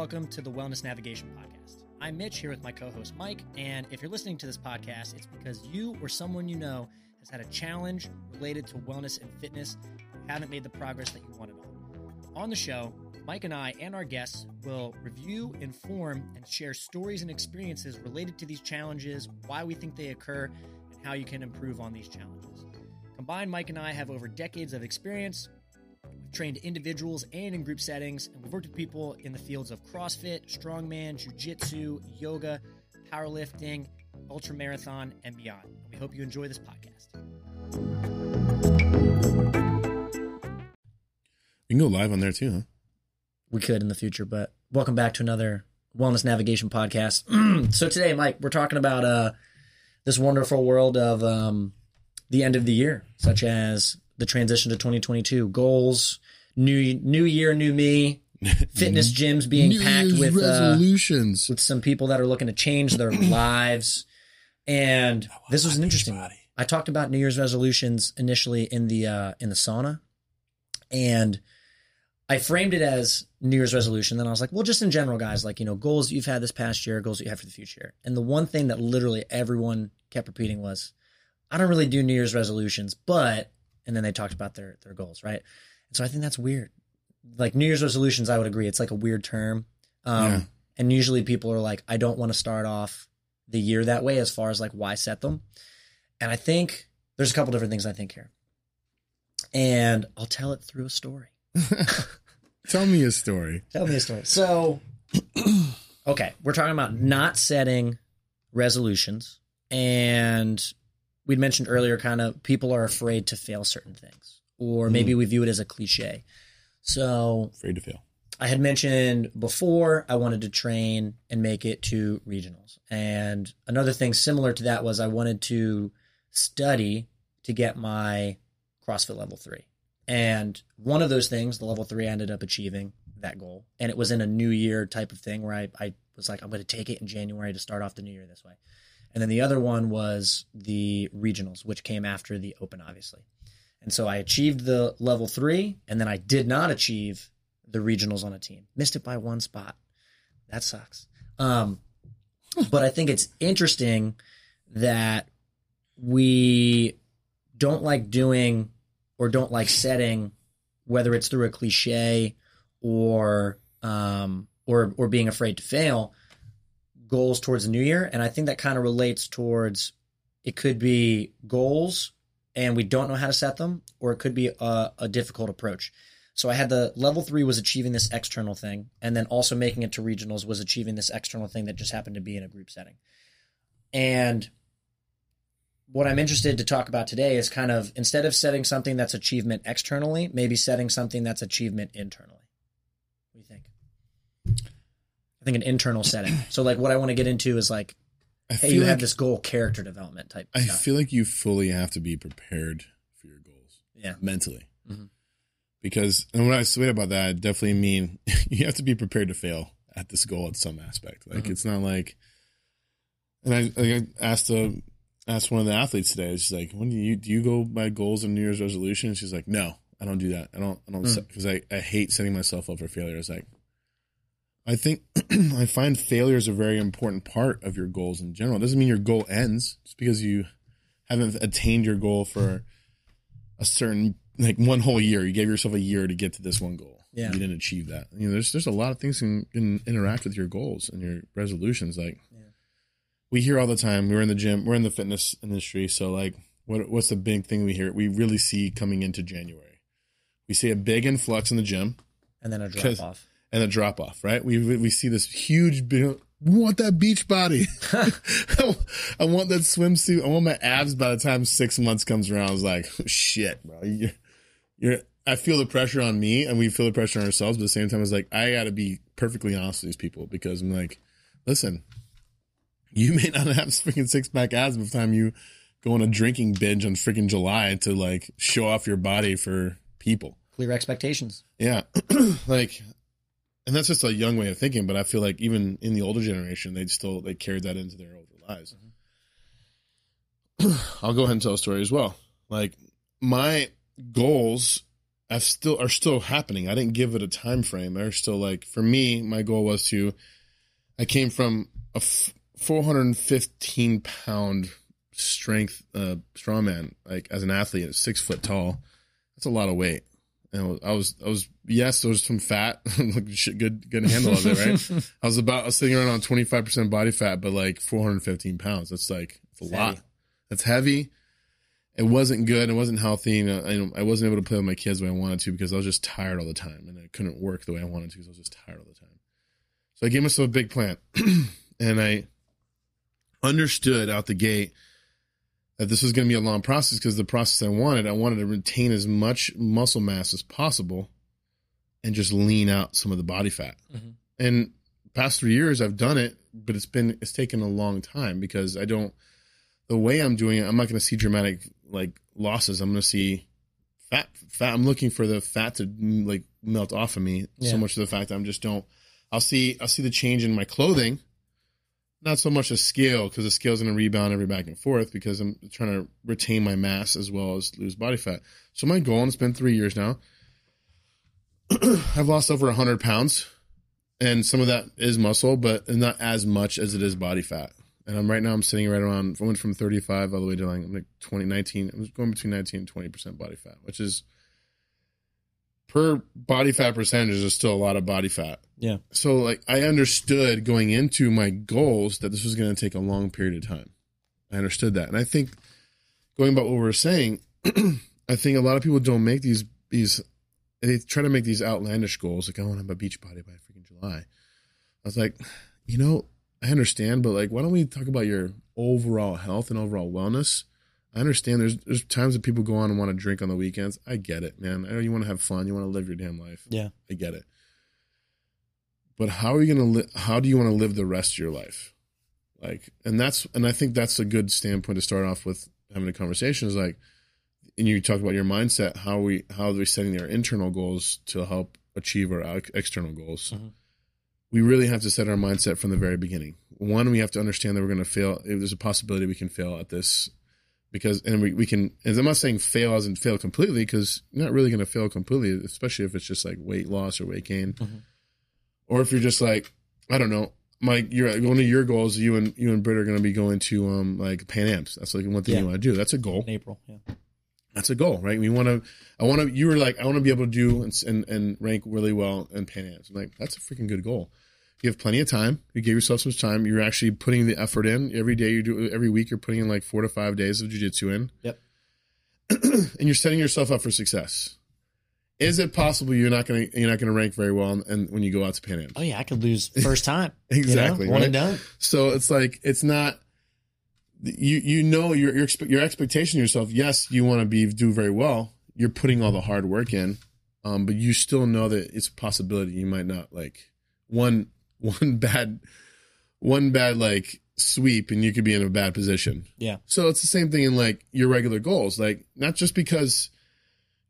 welcome to the Wellness Navigation Podcast. I'm Mitch here with my co host Mike, and if you're listening to this podcast, it's because you or someone you know has had a challenge related to wellness and fitness and haven't made the progress that you wanted on. On the show, Mike and I and our guests will review, inform, and share stories and experiences related to these challenges, why we think they occur, and how you can improve on these challenges. Combined, Mike and I have over decades of experience. We've trained individuals and in group settings, and we've worked with people in the fields of CrossFit, strongman, jujitsu, yoga, powerlifting, ultra marathon, and beyond. We hope you enjoy this podcast. You can go live on there too, huh? We could in the future, but welcome back to another Wellness Navigation podcast. so today, Mike, we're talking about uh, this wonderful world of um, the end of the year, such as the transition to 2022, goals, new new year, new me, fitness gyms being New packed Year's with uh, resolutions. with some people that are looking to change their lives. And this was an interesting one. I talked about New Year's resolutions initially in the uh, in the sauna, and I framed it as New Year's resolution. Then I was like, well, just in general, guys, like you know, goals you've had this past year, goals you have for the future. And the one thing that literally everyone kept repeating was, I don't really do New Year's resolutions, but and then they talked about their their goals, right? And so I think that's weird. Like New Year's resolutions, I would agree, it's like a weird term. Um, Yeah. And usually people are like, I don't want to start off the year that way as far as like why set them. And I think there's a couple different things I think here. And I'll tell it through a story. Tell me a story. Tell me a story. So, okay, we're talking about not setting resolutions. And we'd mentioned earlier kind of people are afraid to fail certain things, or mm. maybe we view it as a cliche. So, Afraid to fail. I had mentioned before I wanted to train and make it to regionals. And another thing similar to that was I wanted to study to get my CrossFit level three. And one of those things, the level three, I ended up achieving that goal. And it was in a new year type of thing where I, I was like, I'm going to take it in January to start off the new year this way. And then the other one was the regionals, which came after the open, obviously. And so I achieved the level three, and then I did not achieve the regionals on a team. Missed it by one spot. That sucks. Um, but I think it's interesting that we don't like doing or don't like setting, whether it's through a cliche or um, or or being afraid to fail, goals towards the new year. And I think that kind of relates towards it could be goals and we don't know how to set them, or it could be a, a difficult approach. So I had the level three was achieving this external thing, and then also making it to regionals was achieving this external thing that just happened to be in a group setting. And what I'm interested to talk about today is kind of instead of setting something that's achievement externally, maybe setting something that's achievement internally. What do you think? I think an internal setting. So like what I want to get into is like, I hey, you like, have this goal character development type I stuff. feel like you fully have to be prepared for your goals yeah. mentally. Mhm. Because, and when I say about that, I definitely mean you have to be prepared to fail at this goal at some aspect. Like, Mhm. it's not like, and I, I asked the, asked one of the athletes today, she's like, when do you, do you go by goals and New Year's resolutions? She's like, no, I don't do that. I don't, I don't, Mm. because I, I hate setting myself up for failure. It's like, I think I find failure is a very important part of your goals in general. It doesn't mean your goal ends just because you haven't attained your goal for a certain like one whole year. You gave yourself a year to get to this one goal. Yeah. You didn't achieve that. You know, there's there's a lot of things can, can interact with your goals and your resolutions. Like Yeah. we hear all the time. We're in the gym. We're in the fitness industry. So like, what what's the big thing we hear? We really see coming into January. We see a big influx in the gym And then a drop off. And a drop off, right? We we see this huge. we want that beach body. I want that swimsuit. I want my abs by the time six months comes around. I was like, oh, shit, bro. You're, you're. I feel the pressure on me, and we feel the pressure on ourselves. But at the same time, I was like, I got to be perfectly honest with these people because I'm like, listen, you may not have freaking six pack abs by the time you go on a drinking binge on freaking July to like show off your body for people. Clear expectations. Yeah. like and that's just a young way of thinking, but I feel like even in the older generation, they still they carried that into their older lives. I'll go ahead and tell a story as well. Like my goals I've still are still happening. I didn't give it a time frame. They're still like for me, my goal was to I came from a f- 415 pound strength uh strongman, like as an athlete at six foot tall. That's a lot of weight. And I was, I was, yes, there was some fat, like shit, good, good handle of it, right? I was about, I was sitting around on 25% body fat, but like 415 pounds. That's like, it's a It's lot. heavy. That's heavy. It wasn't good. It wasn't healthy. And uh, I, I wasn't able to play with my kids the way I wanted to because I was just tired all the time and I couldn't work the way I wanted to because I was just tired all the time. So I gave myself a big plan and I understood out the gate that this was going to be a long process because the process I wanted, I wanted to retain as much muscle mass as possible and just lean out some of the body fat. Mhm. And past three years, I've done it, but it's been it's taken a long time because I don't the way I'm doing it. I'm not going to see dramatic like losses. I'm going to see fat fat. I'm looking for the fat to like melt off of me. Yeah. So much to the fact that I'm just don't. I'll see I'll see the change in my clothing not so much a scale because the scale's going to rebound every back and forth because I'm trying to retain my mass as well as lose body fat. So my goal, and it's been three years now, I've lost over 100 pounds, and some of that is muscle, but not as much as it is body fat. And I'm right now I'm sitting right around I went from 35 all the way to like, I'm like 20, 19. I'm going between 19 and 20 percent body fat, which is per body fat percentage is still a lot of body fat Yeah. so like I understood going into my goals that this was going to take a long period of time. I understood that, and I think going about what we were saying, I think a lot of people don't make these these. They try to make these outlandish goals, like I want to have a beach body by freaking July. I was like, you know, I understand, but like, why don't we talk about your overall health and overall wellness? I understand there's there's times that people go on and want to drink on the weekends. I get it, man. I know you want to have fun, you want to live your damn life. Yeah. I get it. But how are you going to li- how do you want to live the rest of your life? Like and that's and I think that's a good standpoint to start off with having a conversation is like and you talk about your mindset, how we how are we setting our internal goals to help achieve our external goals. Mhm. We really have to set our mindset from the very beginning. One, we have to understand that we're going to fail. If there's a possibility we can fail at this because, and we, we can, and I'm not saying fail as in fail completely because you're not really going to fail completely, especially if it's just like weight loss or weight gain. Mhm. Or if you're just like, I don't know, Mike, you're one of your goals. You and you and Britt are going to be going to um like Pan Am's. That's like one thing Yeah. you want to do. That's a goal. In April. Yeah. That's a goal, right? We want to. I want to. You were like, I want to be able to do and, and and rank really well in Pan Am's. I'm like, that's a freaking good goal. You have plenty of time. You give yourself some time. You're actually putting the effort in every day. You do every week. You're putting in like four to five days of jujitsu in. Yep. and you're setting yourself up for success. Is it possible you're not gonna you're not gonna rank very well and, and when you go out to Pan Am's? Oh yeah, I could lose first time. you know? Exactly, One right? and done. So it's like it's not you you know your your your expectation of yourself. Yes, you want to be do very well. You're putting all the hard work in, um, but you still know that it's a possibility you might not like one one bad one bad like sweep and you could be in a bad position. Yeah. So it's the same thing in like your regular goals. Like not just because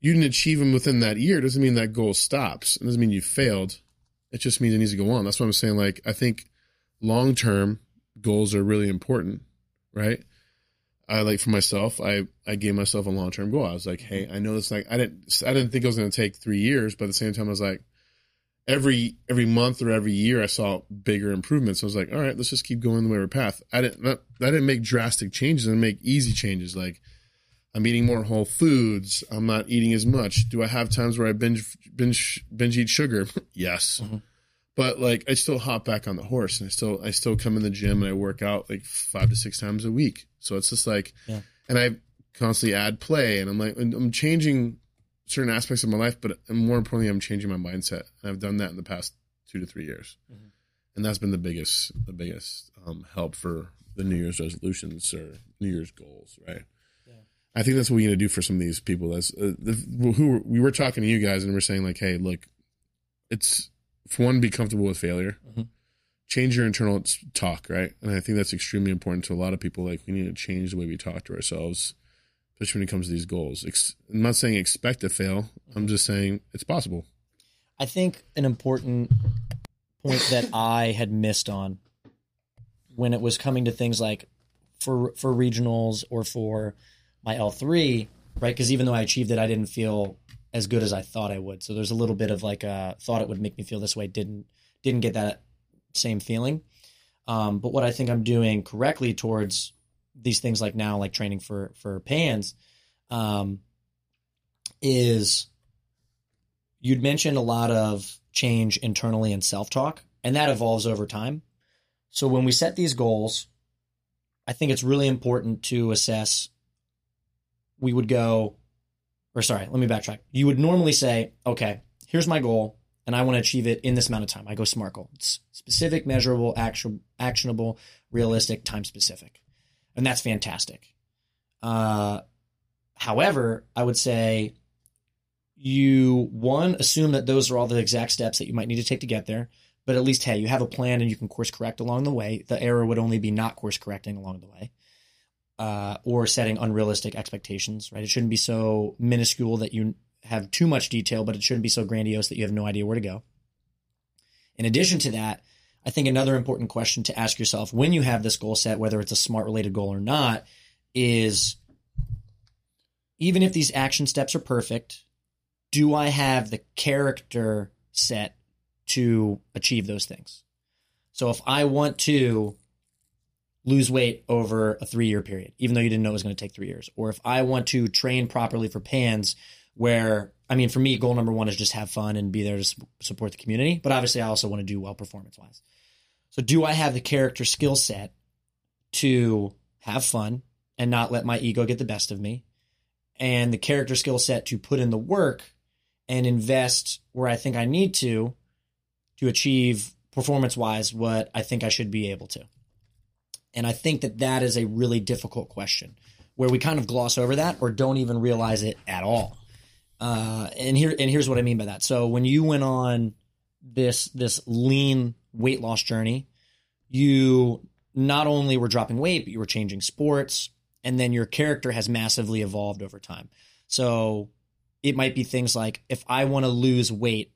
you didn't achieve them within that year doesn't mean that goal stops. It doesn't mean you failed. It just means it needs to go on. That's what I'm saying. Like I think long term goals are really important, right? I like for myself, I I gave myself a long term goal. I was like, hey, I know this like I didn't I didn't think it was gonna take three years, but at the same time I was like every every month or every year I saw bigger improvements. I was like, all right, let's just keep going the way we're path. I didn't not, I didn't make drastic changes, I make easy changes like I'm eating more whole foods. I'm not eating as much. Do I have times where I binge binge binge eat sugar? yes. Mhm. But like I still hop back on the horse and I still I still come in the gym and I work out like five to six times a week. So it's just like Yeah. and I constantly add play and I'm like and I'm changing certain aspects of my life, but more importantly I'm changing my mindset. And I've done that in the past two to three years. Mhm. And that's been the biggest the biggest um, help for the New Year's resolutions or New Year's goals, right? I think that's what we're going to do for some of these people. That's uh, the, who we were talking to you guys, and we're saying like, hey, look, it's for one, be comfortable with failure, Mhm. change your internal talk, right? And I think that's extremely important to a lot of people. Like, we need to change the way we talk to ourselves, especially when it comes to these goals. Ex- I'm not saying expect to fail. I'm just saying it's possible. I think an important point that I had missed on when it was coming to things like for for regionals or for my L three, right? Because even though I achieved it, I didn't feel as good as I thought I would. So there's a little bit of like a thought it would make me feel this way. Didn't didn't get that same feeling. Um, but what I think I'm doing correctly towards these things like now, like training for for pans, um, is you'd mentioned a lot of change internally and self talk, and that evolves over time. So when we set these goals, I think it's really important to assess. We would go, or sorry, let me backtrack. You would normally say, okay, here's my goal, and I want to achieve it in this amount of time. I go SMART goal. It's specific, measurable, action, actionable, realistic, time specific. And that's fantastic. Uh, however, I would say you, one, assume that those are all the exact steps that you might need to take to get there. But at least, hey, you have a plan and you can course correct along the way. The error would only be not course correcting along the way. Uh, or setting unrealistic expectations, right? It shouldn't be so minuscule that you have too much detail, but it shouldn't be so grandiose that you have no idea where to go. In addition to that, I think another important question to ask yourself when you have this goal set, whether it's a smart related goal or not, is even if these action steps are perfect, do I have the character set to achieve those things? So if I want to lose weight over a three year period, even though you didn't know it was going to take three years. Or if I want to train properly for PANS, where, I mean, for me, goal number one is just have fun and be there to support the community. But obviously, I also want to do well performance wise. So, do I have the character skill set to have fun and not let my ego get the best of me? And the character skill set to put in the work and invest where I think I need to to achieve performance wise what I think I should be able to. And I think that that is a really difficult question where we kind of gloss over that or don't even realize it at all. Uh, and here and here's what I mean by that. So when you went on this this lean weight loss journey, you not only were dropping weight, but you were changing sports, and then your character has massively evolved over time. So it might be things like if I want to lose weight,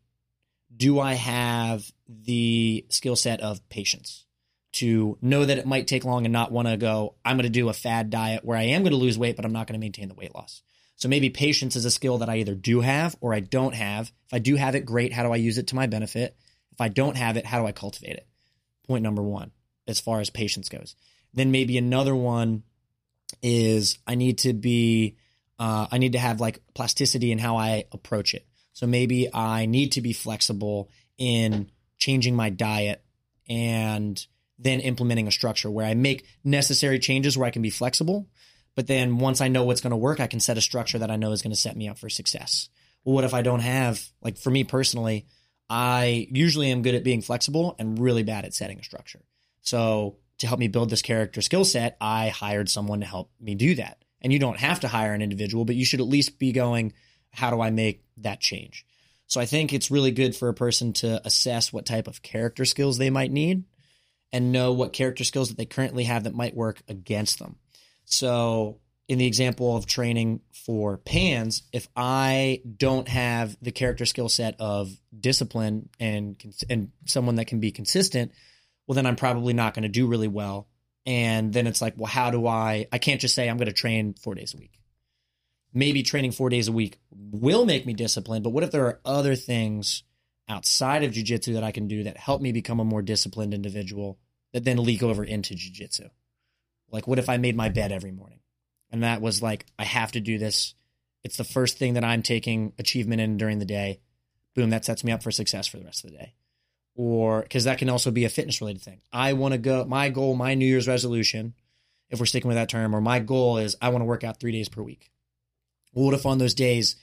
do I have the skill set of patience? to know that it might take long and not want to go, I'm going to do a fad diet where I am going to lose weight, but I'm not going to maintain the weight loss. So maybe patience is a skill that I either do have or I don't have. If I do have it, great. How do I use it to my benefit? If I don't have it, how do I cultivate it? Point number one, as far as patience goes. Then maybe another one is I need to be, uh, I need to have like plasticity in how I approach it. So maybe I need to be flexible in changing my diet and then implementing a structure where I make necessary changes where I can be flexible. But then once I know what's going to work, I can set a structure that I know is going to set me up for success. Well, what if I don't have, like for me personally, I usually am good at being flexible and really bad at setting a structure. So to help me build this character skill set, I hired someone to help me do that. And you don't have to hire an individual, but you should at least be going, how do I make that change? So I think it's really good for a person to assess what type of character skills they might need and know what character skills that they currently have that might work against them. So, in the example of training for pans, if I don't have the character skill set of discipline and and someone that can be consistent, well then I'm probably not going to do really well. And then it's like, well, how do I I can't just say I'm going to train 4 days a week. Maybe training 4 days a week will make me disciplined, but what if there are other things outside of jiu-jitsu that I can do that help me become a more disciplined individual that then leak over into jujitsu. Like, what if I made my bed every morning? And that was like, I have to do this. It's the first thing that I'm taking achievement in during the day. Boom, that sets me up for success for the rest of the day. Or because that can also be a fitness related thing. I want to go, my goal, my New Year's resolution, if we're sticking with that term, or my goal is I want to work out three days per week. Well, what if on those days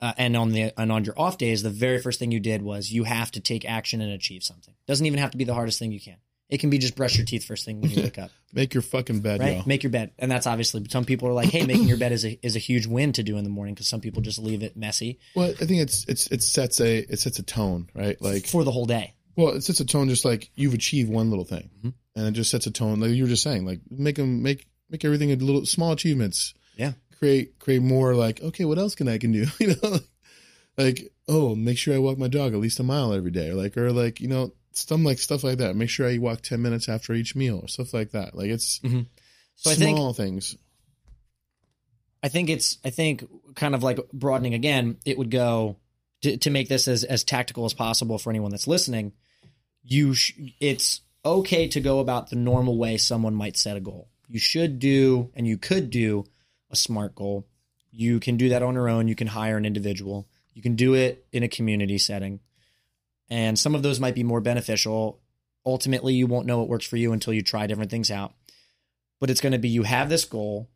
uh, and on the and on your off days, the very first thing you did was you have to take action and achieve something. Doesn't even have to be the hardest thing you can. It can be just brush your teeth first thing when you wake up. Make your fucking bed, right? yo. Make your bed, and that's obviously some people are like, "Hey, making your bed is a is a huge win to do in the morning," because some people just leave it messy. Well, I think it's it's it sets a it sets a tone, right? Like for the whole day. Well, it sets a tone, just like you've achieved one little thing, mm-hmm. and it just sets a tone. Like you were just saying, like make them make make everything a little small achievements. Yeah. Create create more like okay, what else can I can do? you know, like oh, make sure I walk my dog at least a mile every day, or like or like you know some like stuff like that. Make sure I walk ten minutes after each meal or stuff like that. Like it's mm-hmm. so small I think, things. I think it's I think kind of like broadening again. It would go to, to make this as as tactical as possible for anyone that's listening. You sh- it's okay to go about the normal way someone might set a goal. You should do and you could do a smart goal. You can do that on your own. You can hire an individual. You can do it in a community setting. And some of those might be more beneficial. Ultimately, you won't know what works for you until you try different things out. But it's going to be you have this goal,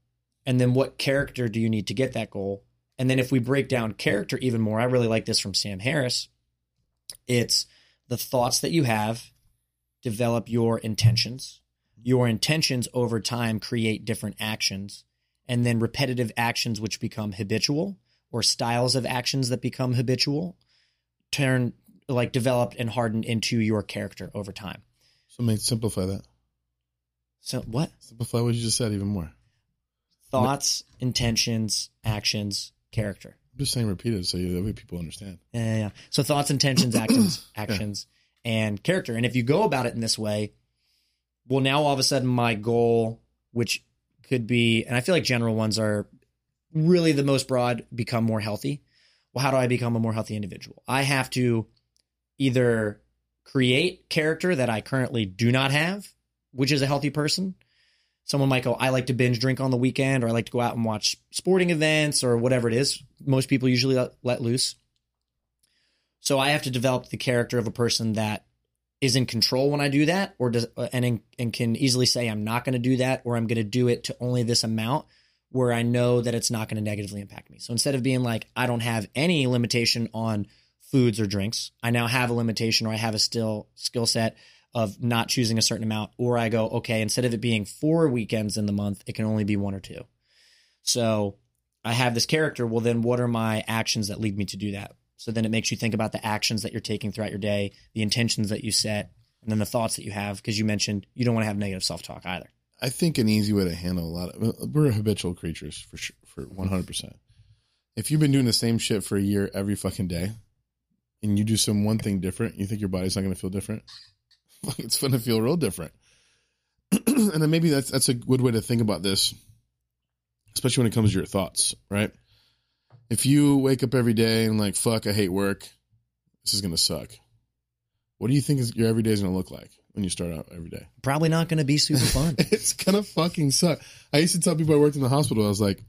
and then what character do you need to get that goal? And then if we break down character even more, I really like this from Sam Harris. It's the thoughts that you have develop your intentions. Your intentions over time create different actions, and then repetitive actions, which become habitual, or styles of actions that become habitual, turn like developed and hardened into your character over time. So, make simplify that. So, what? Simplify what you just said even more. Thoughts, intentions, actions, character. I'm just saying, repeat it so that way people understand. Yeah, yeah, yeah. So thoughts, intentions, actions, actions, and character. And if you go about it in this way, well, now all of a sudden my goal, which could be, and I feel like general ones are really the most broad, become more healthy. Well, how do I become a more healthy individual? I have to either create character that I currently do not have, which is a healthy person. Someone might go, I like to binge drink on the weekend, or I like to go out and watch sporting events, or whatever it is. Most people usually let, loose. So I have to develop the character of a person that is in control when I do that, or does and and can easily say I'm not going to do that, or I'm going to do it to only this amount, where I know that it's not going to negatively impact me. So instead of being like I don't have any limitation on foods or drinks, I now have a limitation, or I have a still skill set of not choosing a certain amount, or I go okay, instead of it being four weekends in the month, it can only be one or two. So I have this character. Well, then what are my actions that lead me to do that? So then it makes you think about the actions that you're taking throughout your day, the intentions that you set, and then the thoughts that you have. Because you mentioned you don't want to have negative self talk either. I think an easy way to handle a lot of we're habitual creatures for sure, for one hundred percent. If you've been doing the same shit for a year every fucking day, and you do some one thing different, you think your body's not going to feel different. Like it's going to feel real different. and then maybe that's that's a good way to think about this, especially when it comes to your thoughts, right? If you wake up every day and like fuck, I hate work, this is going to suck. What do you think is your everyday is going to look like when you start out every day? Probably not going to be super fun. it's gonna fucking suck. I used to tell people I worked in the hospital. I was like,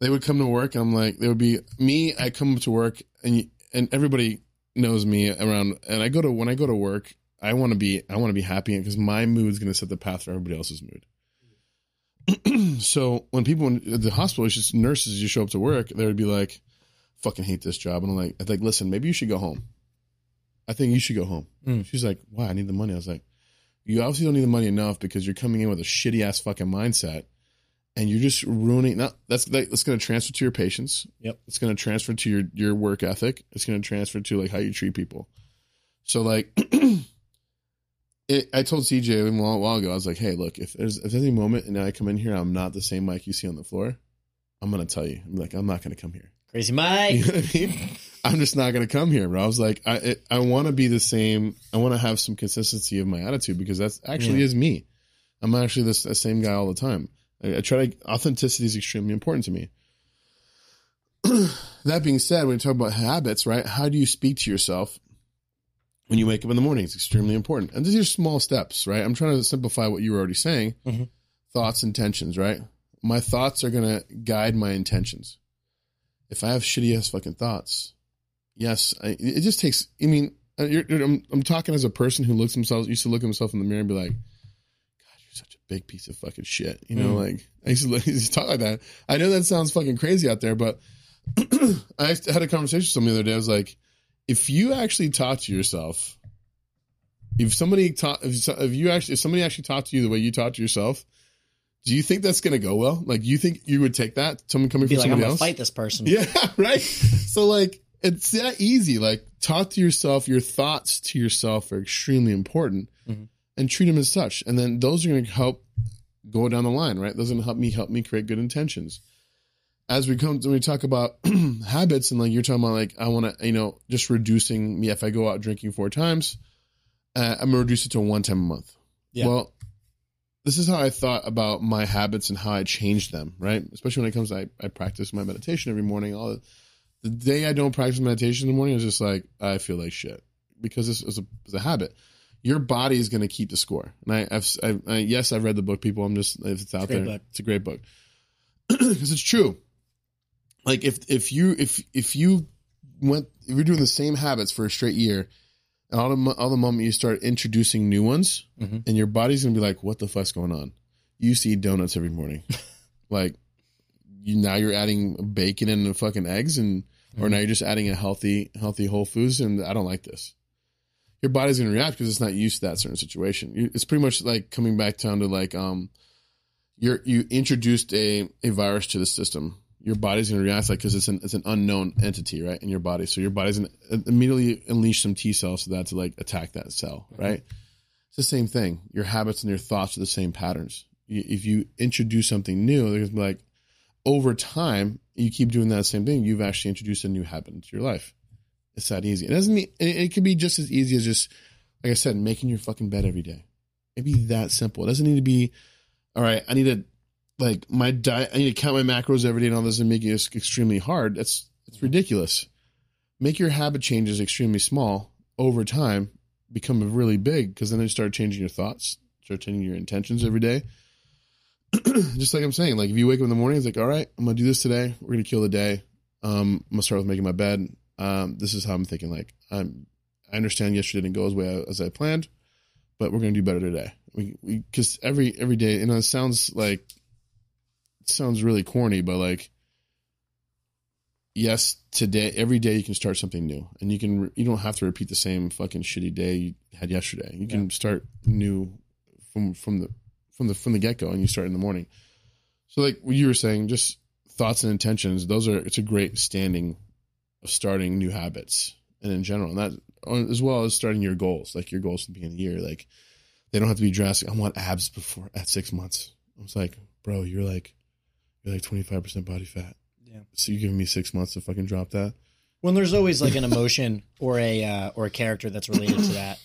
they would come to work, and I'm like, they would be me. I come to work, and you, and everybody knows me around. And I go to when I go to work, I want to be I want to be happy because my mood's gonna set the path for everybody else's mood. so when people in the hospital, it's just nurses. You show up to work, they would be like, "Fucking hate this job," and I'm like, "I'm like, listen, maybe you should go home. I think you should go home." Mm. She's like, "Why? I need the money." I was like, "You obviously don't need the money enough because you're coming in with a shitty ass fucking mindset, and you're just ruining. Not that's that, that's going to transfer to your patients. Yep. It's going to transfer to your your work ethic. It's going to transfer to like how you treat people. So like." It, I told CJ a while, a while ago, I was like, "Hey, look, if there's if there's any moment and I come in here, I'm not the same Mike you see on the floor. I'm gonna tell you. I'm like, I'm not gonna come here. Crazy You Mike. know what I mean? I'm just not gonna come here, bro. I was like, I it, I want to be the same. I want to have some consistency of my attitude because that's actually Yeah. is me. I'm actually this the same guy all the time. I, I try to authenticity is extremely important to me. that being said, when you talk about habits, right? How do you speak to yourself when you wake up in the morning? It's extremely important. And these are small steps, right? I'm trying to simplify what you were already saying. Mhm. Thoughts, intentions, right? My thoughts are gonna guide my intentions. If I have shitty ass fucking thoughts, yes, I, it just takes. I mean, uh, I'm, I'm talking as a person who looks himself used to look himself in the mirror and be like, "God, you're such a big piece of fucking shit." You know, Mm. like I used, to, I used to talk like that. I know that sounds fucking crazy out there, but I had a conversation with someone the other day. I was like, if you actually talk to yourself, if somebody taught, if, if you actually, if somebody actually talked to you the way you talk to yourself, do you think that's going to go well? Like, you think you would take that? Someone coming Be from like, I'm somebody gonna else? fight this person. Yeah, right. so like it's that easy. Like talk to yourself. Your thoughts to yourself are extremely important, Mhm. And treat them as such. And then those are going to help go down the line, right? Those are going to help me help me create good intentions. As we come when we talk about habits and like you're talking about like I want to you know just reducing me if I go out drinking four times, uh, I'm gonna reduce it to one time a month. Yeah. Well, this is how I thought about my habits and how I changed them, right? Especially when it comes to I, I practice my meditation every morning. All the, the day I don't practice meditation in the morning is just like I feel like shit because this is a, it's a habit. Your body is going to keep the score. And I, I've, I, I, yes, I've read the book. People, I'm just if it's out great there, book. it's a great book because it's true. Like if if you if if you went if you're doing the same habits for a straight year, and all the all the moment you start introducing new ones, Mhm. and your body's gonna be like, "What the fuck's going on?" You used to eat donuts every morning, like you now you're adding bacon and fucking eggs, and or Mhm. now you're just adding a healthy healthy whole foods, and I don't like this. Your body's gonna react because it's not used to that certain situation. It's pretty much like coming back down to like um, you're you introduced a a virus to the system. Your body's gonna react like because it's an it's an unknown entity, right, in your body. So your body's gonna immediately unleash some T cells to that to like attack that cell, right? It's the same thing. Your habits and your thoughts are the same patterns. If you introduce something new, they're gonna be like over time, you keep doing that same thing. You've actually introduced a new habit into your life. It's that easy. It doesn't mean it, it can be just as easy as just like I said, making your fucking bed every day. It'd be that simple. It doesn't need to be. All right, I need to like my diet. I need to count my macros every day, and all this, and make it extremely hard. That's it's ridiculous. Make your habit changes extremely small over time. Become really big because then you start changing your thoughts, start changing your intentions every day. Just like I'm saying, like if you wake up in the morning, it's like, all right, I'm gonna do this today. We're gonna kill the day. Um, I'm gonna start with making my bed. Um, this is how I'm thinking. Like, I'm, I understand yesterday didn't go as way as I planned, but we're gonna do better today. We, we, because every every day, you know, it sounds like it sounds really corny, but like, yes, today, every day you can start something new, and you can you don't have to repeat the same fucking shitty day you had yesterday. You can start new from from the from the from the get go, and you start in the morning. So, like what you were saying, just thoughts and intentions. Those are it's a great standing of starting new habits, and in general, and that as well as starting your goals, like your goals at the beginning of the year, like they don't have to be drastic. I want abs before at six months. I was like, bro, you're like you're like twenty five percent body fat. Yeah. So you're giving me six months to fucking drop that? when there's always like an emotion or a uh, or a character that's related to that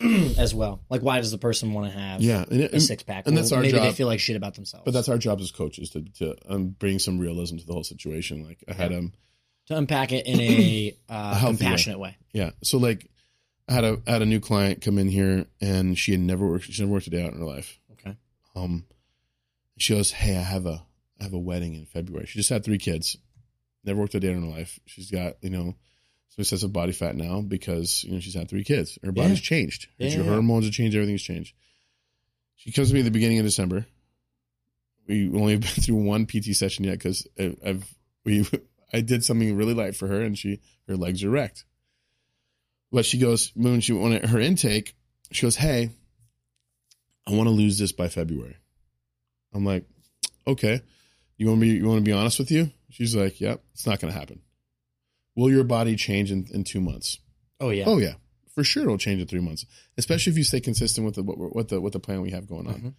as well. Like, why does the person want to have Yeah, and, it, a six pack? and that's our maybe they feel like shit about themselves. but that's our job as coaches to to um, bring some realism to the whole situation. Like I had um to unpack it in a uh, way. compassionate way. Yeah. So like, I had a I had a new client come in here, and she had never worked. She never worked a day out in her life. Okay. Um, she goes, "Hey, I have a I have a wedding in February." She just had three kids, never worked a day in her life. She's got you know some excessive body fat now because you know she's had three kids. Her body's Yeah. changed. Her yeah. hormones have changed. Everything's changed. She comes to me at the beginning of December. We only have been through one PT session yet because I've we I did something really light for her, and she her legs are wrecked. But she goes when she wanted her intake, she goes, "Hey, I want to lose this by February." I'm like, "Okay, you want me? You want to be honest with you?" She's like, "Yep, it's not going to happen." Will your body change in, in two months? Oh yeah. Oh yeah, for sure it'll change in three months, especially if you stay consistent with the what, what the what the plan we have going on.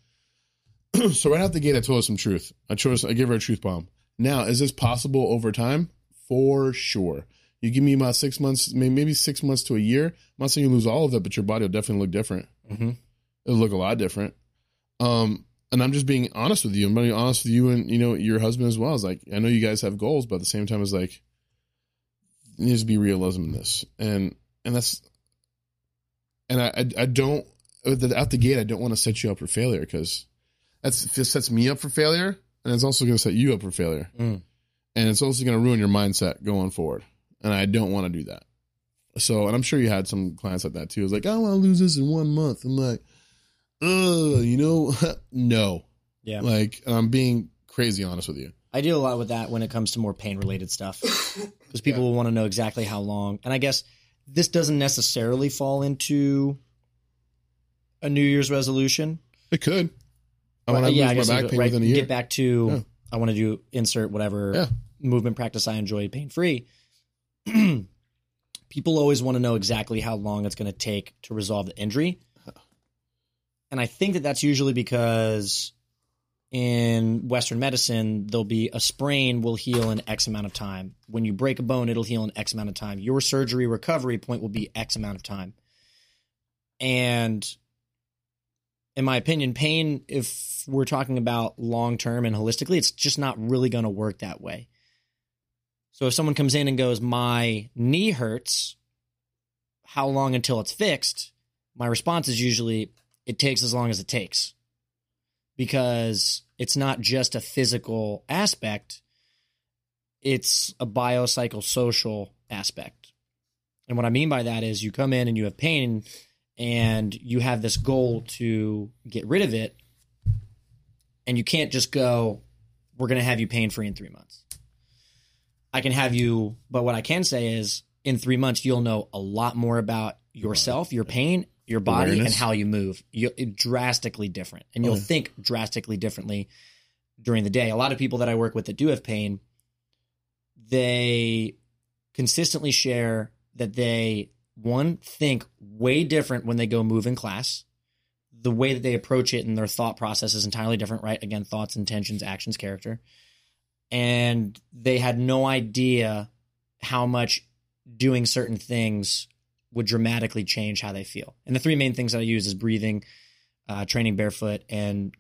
Mm-hmm. so right out the gate, I told her some truth. I chose I gave her a truth bomb. Now, is this possible over time? For sure. You give me about six months, maybe six months to a year. I'm not saying you lose all of it, but your body will definitely look different. Mhm. It'll look a lot different. Um, and I'm just being honest with you. I'm being honest with you and you know your husband as well. Is like I know you guys have goals, but at the same time, it's like there needs to be realism in this, and and that's and I I, I don't out the gate. I don't want to set you up for failure because that's sets me up for failure, and it's also going to set you up for failure, Mm. and it's also going to ruin your mindset going forward. And I don't want to do that. So, and I'm sure you had some clients like that too. It's like, I want to lose this in one month. I'm like, ugh, you know, no. Yeah. Like, and I'm being crazy honest with you. I deal a lot with that when it comes to more pain related stuff because people will want to know exactly how long. And I guess this doesn't necessarily fall into a New Year's resolution. It could. I want to yeah, lose my back pain right, within a year. Get back to Yeah. I want to do insert whatever Yeah. movement practice I enjoy pain free. People always want to know exactly how long it's going to take to resolve the injury. And I think that that's usually because in Western medicine, there'll be a sprain will heal in X amount of time. When you break a bone, it'll heal in X amount of time. Your surgery recovery point will be X amount of time. And in my opinion, pain, if we're talking about long term and holistically, it's just not really going to work that way. So if someone comes in and goes, My knee hurts, how long until it's fixed? My response is usually, It takes as long as it takes. Because it's not just a physical aspect, it's a biopsychosocial aspect. And what I mean by that is you come in and you have pain and you have this goal to get rid of it and you can't just go we're going to have you pain free in 3 months. I can have you but what I can say is in 3 months you'll know a lot more about yourself, your pain, your body Awareness. and how you move. You drastically different and you'll Oh. think drastically differently during the day. A lot of people that I work with that do have pain they consistently share that they one think way different when they go move in class the way that they approach it and their thought process is entirely different right again thoughts intentions actions character and they had no idea how much doing certain things would dramatically change how they feel and the three main things that i use is breathing uh, training barefoot and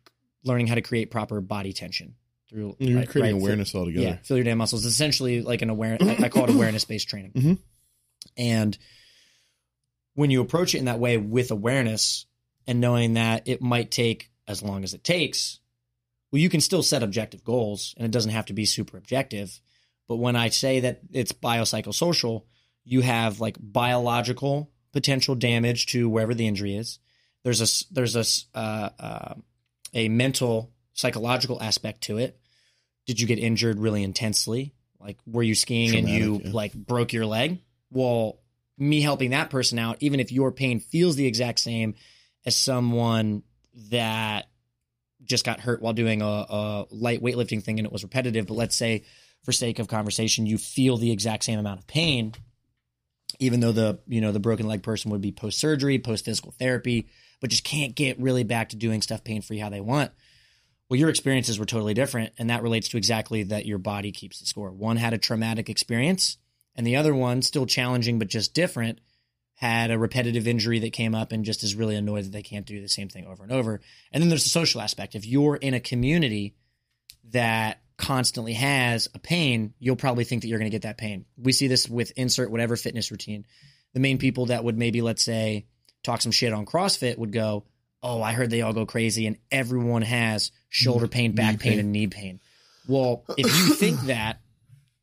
learning how to create proper body tension through You're right- creating right, awareness altogether. yeah, feel your damn muscles. It's essentially like an awareness. I, I call it awareness based training. Mhm. And when you approach it in that way with awareness and knowing that it might take as long as it takes, well, you can still set objective goals, and it doesn't have to be super objective. But when I say that it's biopsychosocial, you have like biological potential damage to wherever the injury is. There's a there's a uh, uh, a mental psychological aspect to it. Did you get injured really intensely? Like were you skiing and you yeah. like broke your leg? Well, me helping that person out, even if your pain feels the exact same as someone that just got hurt while doing a, a light weightlifting thing and it was repetitive, but let's say for sake of conversation, you feel the exact same amount of pain, even though the you know the broken leg person would be post surgery, post physical therapy, but just can't get really back to doing stuff pain free how they want. Well, your experiences were totally different, and that relates to exactly that your body keeps the score. One had a traumatic experience, and the other one, still challenging but just different, had a repetitive injury that came up and just is really annoyed that they can't do the same thing over and over. And then there's the social aspect. If you're in a community that constantly has a pain, you'll probably think that you're going to get that pain. We see this with insert whatever fitness routine. The main people that would maybe, let's say, talk some shit on CrossFit would go, Oh, I heard they all go crazy and everyone has shoulder pain, back pain, pain. and knee pain. Well, if you think that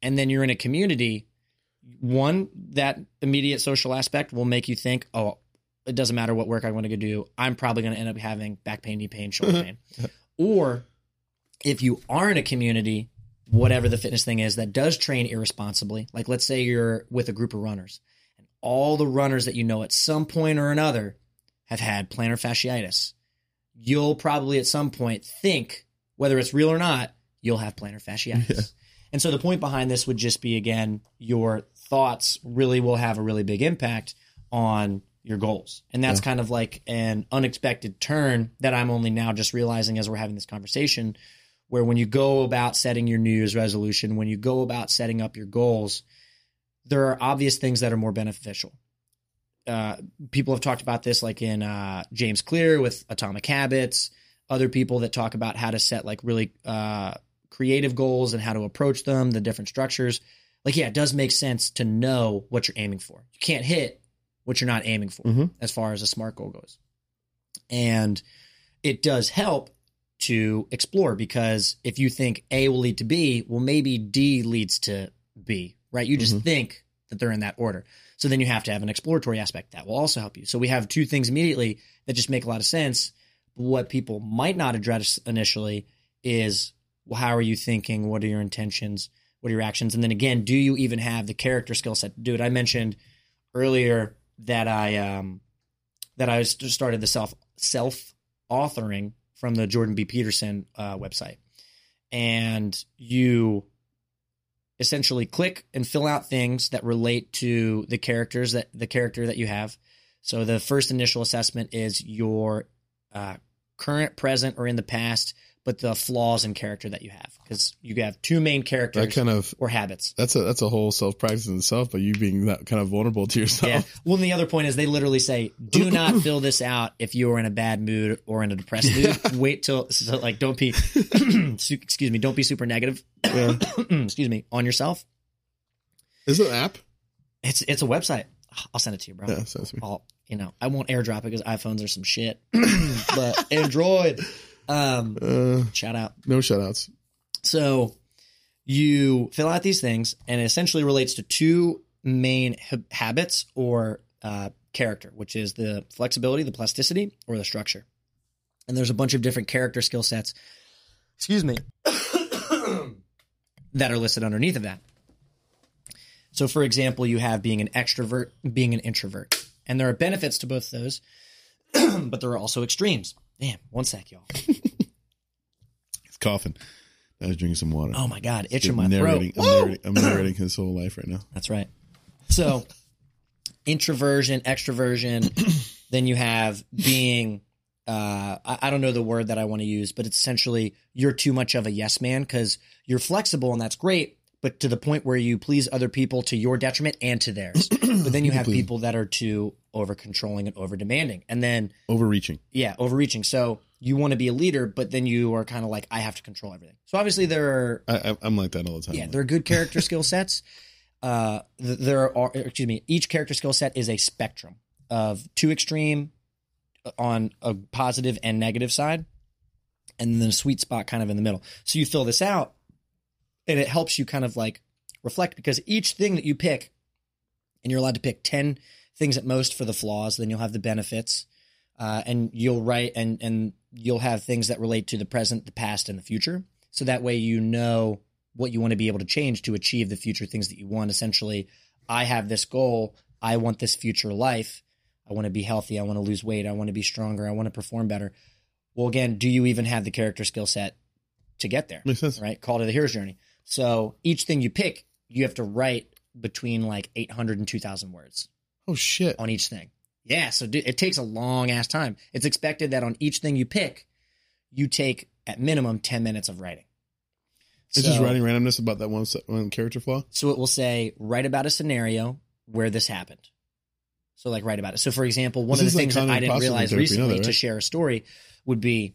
and then you're in a community, one, that immediate social aspect will make you think, Oh, it doesn't matter what work I want to go do. I'm probably going to end up having back pain, knee pain, shoulder pain. or if you are in a community, whatever the fitness thing is that does train irresponsibly, like let's say you're with a group of runners and all the runners that you know at some point or another have had plantar fasciitis, you'll probably at some point think, whether it's real or not, you'll have plantar fasciitis. Yeah. And so the point behind this would just be again, your thoughts really will have a really big impact on your goals. And that's Yeah. kind of like an unexpected turn that I'm only now just realizing as we're having this conversation. Where when you go about setting your New Year's resolution, when you go about setting up your goals, there are obvious things that are more beneficial. Uh, people have talked about this, like in uh, James Clear with Atomic Habits. Other people that talk about how to set like really uh, creative goals and how to approach them, the different structures. Like, yeah, it does make sense to know what you're aiming for. You can't hit what you're not aiming for Mhm. as far as a smart goal goes. And it does help to explore because if you think A will lead to B, well, maybe D leads to B, right? You just Mhm. think that they're in that order. So then you have to have an exploratory aspect that will also help you. So we have two things immediately that just make a lot of sense. What people might not address initially is, well, how are you thinking? What are your intentions? What are your actions? And then again, do you even have the character skill set to do it? I mentioned earlier that I um that I just started the self self authoring from the Jordan B. Peterson uh, website, and you essentially click and fill out things that relate to the characters that the character that you have. So the first initial assessment is your uh, current, present, or in the past but the flaws in character that you have because you have two main characters That kind of or habits. that's a that's a whole self practice in itself. But you being that kind of vulnerable to yourself. Yeah. Well, and the other point is they literally say, "Do not fill this out if you are in a bad mood or in a depressed mood. Wait till so like don't be excuse me, don't be super negative. Yeah. excuse me on yourself. Is it an app? It's it's a website. I'll send it to you, bro. Yeah, so it's me. I'll you know I won't airdrop it because iPhones are some shit, but Android. Um, Uh, shout out. no shout outs. So you fill out these things, and it essentially relates to two main ha- habits or uh, character, which is the flexibility, the plasticity, or the structure. And there's a bunch of different character skill sets. Excuse me. that are listed underneath of that. So, for example, you have being an extrovert, being an introvert, and there are benefits to both those, but there are also extremes. Damn, one sec, y'all. Coughing. I was drinking some water. Oh my god, itching my throat. narrating, I'm, narrating, I'm narrating his whole life right now. That's right. So, introversion, extroversion. then you have being. Uh, I, I don't know the word that I want to use, but it's essentially you're too much of a yes man because you're flexible and that's great, but to the point where you please other people to your detriment and to theirs. but then you have people that are too over controlling and over demanding, and then Overreaching. yeah, overreaching. So you want to be a leader, but then you are kind of like I have to control everything. So obviously there are I, I'm like that all the time. yeah, they're good character skill sets. Uh, th- there are, excuse me, each character skill set is a spectrum of two extreme on a positive and negative side, and then a sweet spot kind of in the middle. So you fill this out, and it helps you kind of like reflect because each thing that you pick, and you're allowed to pick 10 things at most for the flaws, then you'll have the benefits. Uh, and you'll write and and you'll have things that relate to the present, the past, and the future. So that way you know what you want to be able to change to achieve the future things that you want. Essentially, I have this goal. I want this future life. I want to be healthy. I want to lose weight. I want to be stronger. I want to perform better. Well, again, do you even have the character skill set to get there? Makes sense. Right? Call to the hero's journey. So each thing you pick, you have to write between like 800 and 2,000 words Oh shit. on each thing. Yeah, so it takes a long ass time. It's expected that on each thing you pick, you take at minimum 10 minutes of writing. It's So- just writing randomness about that one one character flaw. So it will say, write about a scenario where this happened. So like write about it. So for example, one This of the like things that I didn't realize therapy, you know recently that, to share a story would be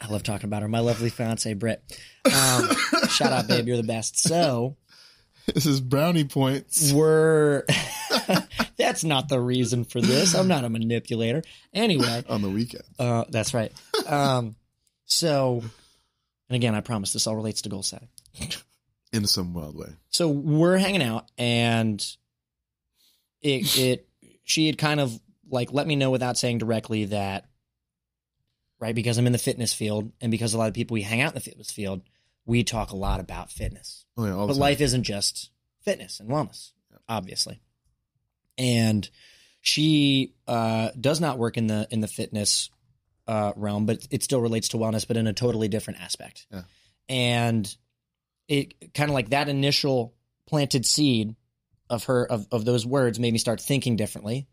I love talking about her, my lovely fiance Britt. Um, shout out, babe, you're the best. So This is brownie points we're that's not the reason for this. I'm not a manipulator. Anyway, on the weekend. uh, that's right. Um, so, and again, I promise this all relates to goal setting. In some wild way. So we're hanging out, and it it she had kind of like let me know without saying directly that right because I'm in the fitness field, and because a lot of people we hang out in the fitness field, we talk a lot about fitness. Oh yeah, But life isn't just fitness and wellness, obviously. And she uh, does not work in the in the fitness uh, realm, but it still relates to wellness, but in a totally different aspect. Yeah. And it kind of like that initial planted seed of her of, of those words made me start thinking differently.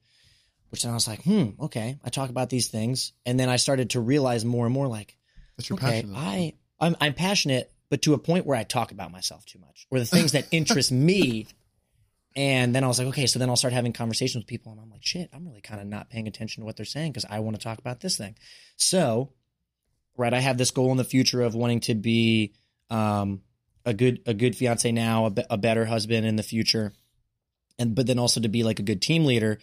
Which then I was like, hmm, okay. I talk about these things, and then I started to realize more and more, like, That's your okay, passion. I I'm I'm passionate, but to a point where I talk about myself too much, or the things that interest me. And then I was like, okay, so then I'll start having conversations with people, and I'm like, shit, I'm really kind of not paying attention to what they're saying because I want to talk about this thing. So, right, I have this goal in the future of wanting to be um, a good a good fiance now, a, be- a better husband in the future, and but then also to be like a good team leader.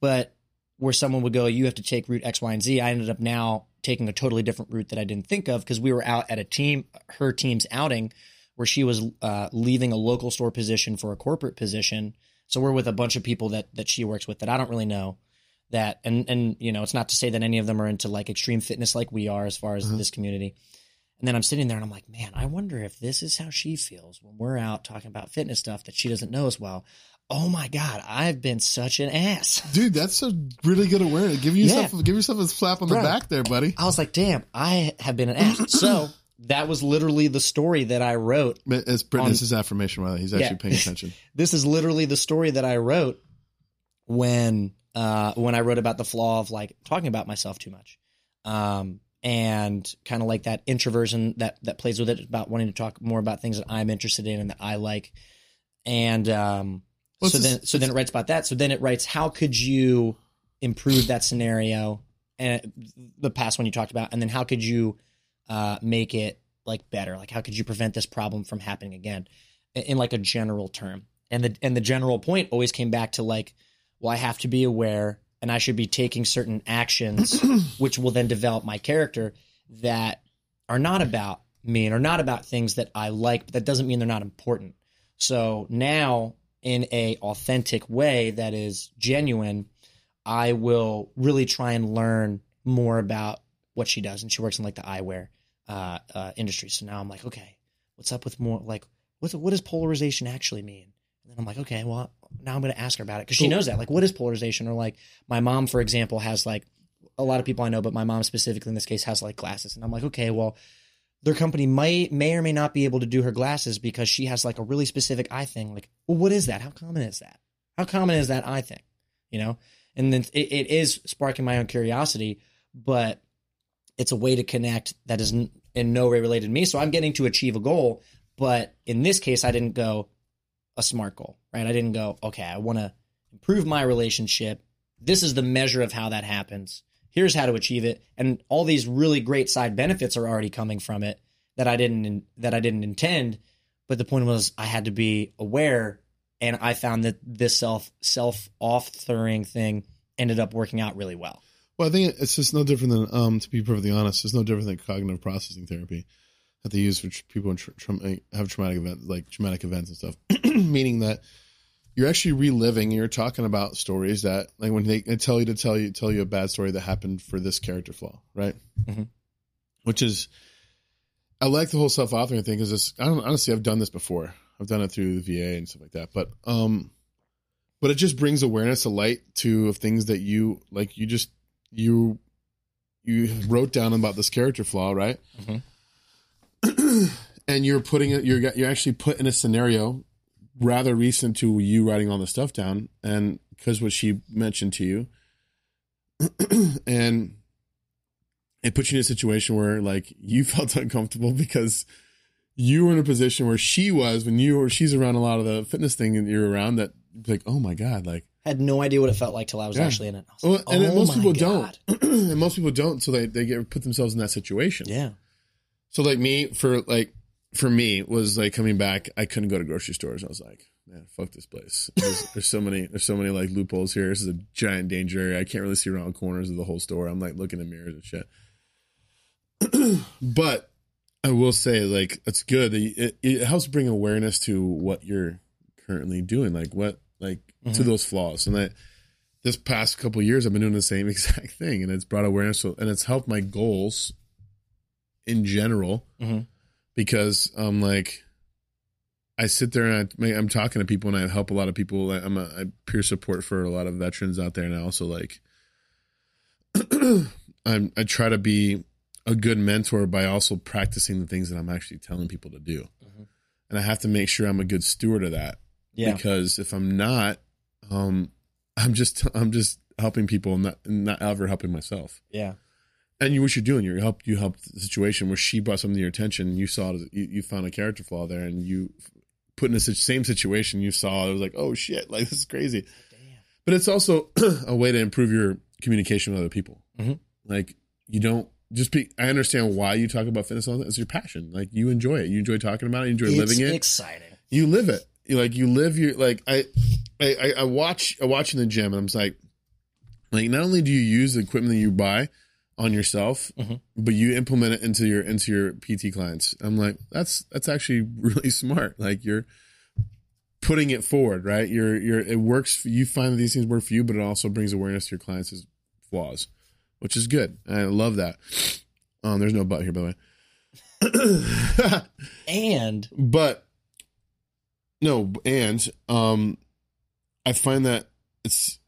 But where someone would go, you have to take route X, Y, and Z. I ended up now taking a totally different route that I didn't think of because we were out at a team, her team's outing, where she was uh, leaving a local store position for a corporate position. So we're with a bunch of people that that she works with that I don't really know. That and and you know, it's not to say that any of them are into like extreme fitness like we are as far as Mhm. this community. And then I'm sitting there and I'm like, man, I wonder if this is how she feels when we're out talking about fitness stuff that she doesn't know as well. Oh my god, I've been such an ass. Dude, that's a really good awareness. Give yourself give yourself a slap on the back there, buddy. I was like, damn, I have been an ass. so that was literally the story that I wrote. It's On- this is affirmation, Riley. He's actually Yeah. paying attention. This is literally the story that I wrote when uh when I wrote about the flaw of like talking about myself too much. Um and kind of like that introversion that that plays with it about wanting to talk more about things that I'm interested in and that I like. And um, Well, so then just- so then it writes about that. So then it writes how could you improve that scenario and the past one you talked about, and then how could you uh, make it like better? Like how could you prevent this problem from happening again in, in like a general term? And the and the general point always came back to like, well, I have to be aware and I should be taking certain actions, which will then develop my character that are not about me and are not about things that I like, but that doesn't mean they're not important. So now in a authentic way that is genuine, I will really try and learn more about what she does. And she works in like the eyewear uh, uh, industry. So now I'm like, okay, what's up with more like what's what does polarization actually mean? And then I'm like, okay, well now I'm going to ask her about it because she knows that. Like, what is polarization? Or like my mom, for example, has like a lot of people I know, but my mom specifically in this case has like glasses, and I'm like, okay, well their company might may or may not be able to do her glasses because she has like a really specific eye thing. Like, well, what is that? How common is that? How common is that eye thing? You know, and then it, it is sparking my own curiosity, but it's a way to connect that is in no way related to me. So I'm getting to achieve a goal, but in this case, I didn't go a smart goal, right? I didn't go, okay, I want to improve my relationship. This is the measure of how that happens. Here's how to achieve it, and all these really great side benefits are already coming from it that I didn't that I didn't intend. But the point was, I had to be aware, and I found that this self self authoring thing ended up working out really well. Well, I think it's just no different than, um, to be perfectly honest, it's no different than cognitive processing therapy that they use for people who tra- tra- have traumatic events, like traumatic events and stuff. Meaning that you're actually reliving. You're talking about stories that, like, when they, they tell you to tell you tell you a bad story that happened for this character flaw, right? Mhm. Which is, I like the whole self authoring thing because I don't honestly I've done this before. I've done it through the VA and stuff like that, but um, but it just brings awareness to light to of things that you like. You just you you wrote down about this character flaw, right? Mm-hmm. and you're putting it. You're you're actually put in a scenario rather recent to you writing all the stuff down, and because what she mentioned to you, and it puts you in a situation where like you felt uncomfortable because you were in a position where she was when you or she's around a lot of the fitness thing and you're around that like oh my god like had no idea what it felt like till I was Yeah. actually in it. Well, like, and "Oh most people God." don't and most people don't so they they get put themselves in that situation Yeah. so like me for like for me was like coming back I couldn't go to grocery stores I was like man fuck this place there's, there's so many there's so many like loopholes here this is a giant danger area I can't really see around corners of the whole store I'm like looking in mirrors and shit but I will say, like, it's good. It, it helps bring awareness to what you're currently doing, like what, like, to Mhm. those flaws. And that this past couple of years, I've been doing the same exact thing, and it's brought awareness, to, and it's helped my goals in general Mhm. because I'm like, I sit there and I, I'm talking to people, and I help a lot of people. I'm a I peer support for a lot of veterans out there, and I also like, I'm I try to be a good mentor by also practicing the things that I'm actually telling people to do. Mhm. And I have to make sure I'm a good steward of that Yeah. because if I'm not, um, I'm just I'm just helping people and not not ever helping myself. Yeah. And you what you're doing, you helped you helped the situation where she brought something to your attention. You saw it, you, you found a character flaw there, and you put in the same situation. You saw it was like, oh shit, like this is crazy. Damn. But it's also a way to improve your communication with other people. Mhm. Like you don't just be. I understand why you talk about fitness. All that. It's your passion. Like you enjoy it. You enjoy talking about it. You enjoy It's living it. exciting. you live it. Like you live your like. I, I I- watch I watch in the gym. and I'm just like, like not only do you use the equipment that you buy on yourself, Mhm. but you implement it into your into your PT clients. I'm like, that's that's actually really smart. Like you're putting it forward, right? You're you're it works. For, you find that these things work for you, but it also brings awareness to your clients' flaws, which is good. And I love that. Um, there's no but here, by the way. And but no, and um, I find that it's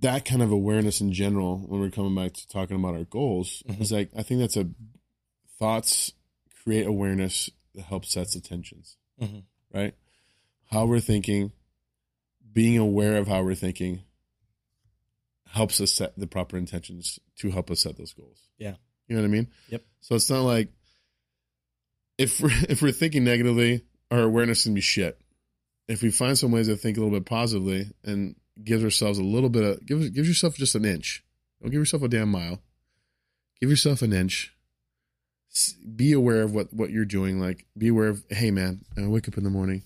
that kind of awareness in general when we're coming back to talking about our goals Mhm. is like I think that's a thoughts create awareness that helps sets the tensions, Mhm. right? How we're thinking, being aware of how we're thinking, helps us set the proper intentions to help us set those goals. Yeah. You know what I mean? Yep. So it's not like if we're if we're thinking negatively, our awareness can be shit. If we find some ways to think a little bit positively and give ourselves a little bit of give give yourself just an inch. Don't give yourself a damn mile. Give yourself an inch. Be aware of what what you're doing. Like be aware of hey man, I wake up in the morning.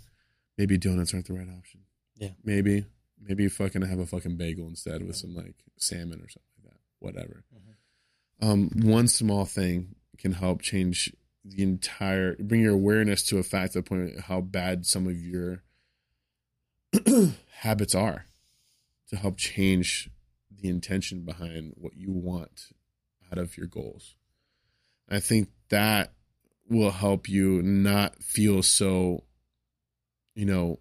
Maybe donuts aren't the right option. Yeah. Maybe maybe fucking have a fucking bagel instead with some like salmon or something like that. Whatever. Um, one small thing can help change the entire bring your awareness to a fact the point how bad some of your habits are to help change the intention behind what you want out of your goals. I think that will help you not feel so, you know,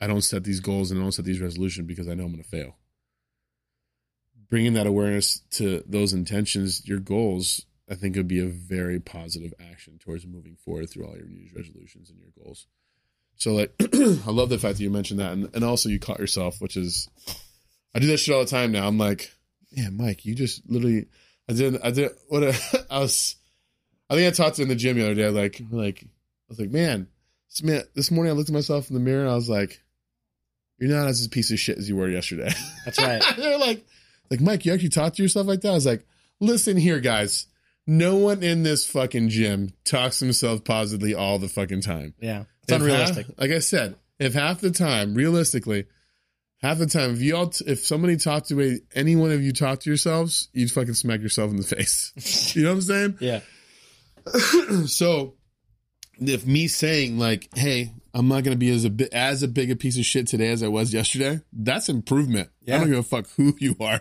I don't set these goals and I don't set these resolutions because I know I'm going to fail. Bringing that awareness to those intentions, your goals, I think it would be a very positive action towards moving forward through all your New Year's resolutions and your goals. So, like, I love the fact that you mentioned that, and, and also you caught yourself, which is, I do that shit all the time now. I'm like, yeah, Mike, you just literally, I did, I did, what a, I was, I think I talked to in the gym the other day, like, like, I was like, man, this, man, this morning I looked at myself in the mirror and I was like, you're not as a piece of shit as you were yesterday. That's right. They're like, like Mike, you actually talk to yourself like that? I was like, listen here, guys. No one in this fucking gym talks to himself positively all the fucking time. Yeah. It's If unrealistic. half- like I said, if half the time, realistically, half the time, if you all, if somebody talked to a, any one of you talk to yourselves, you'd fucking smack yourself in the face. you know what I'm saying? yeah. so if me saying like, "Hey, I'm not gonna be as a bit as a big a piece of shit today as I was yesterday," that's improvement. Yeah. I don't give a fuck who you are.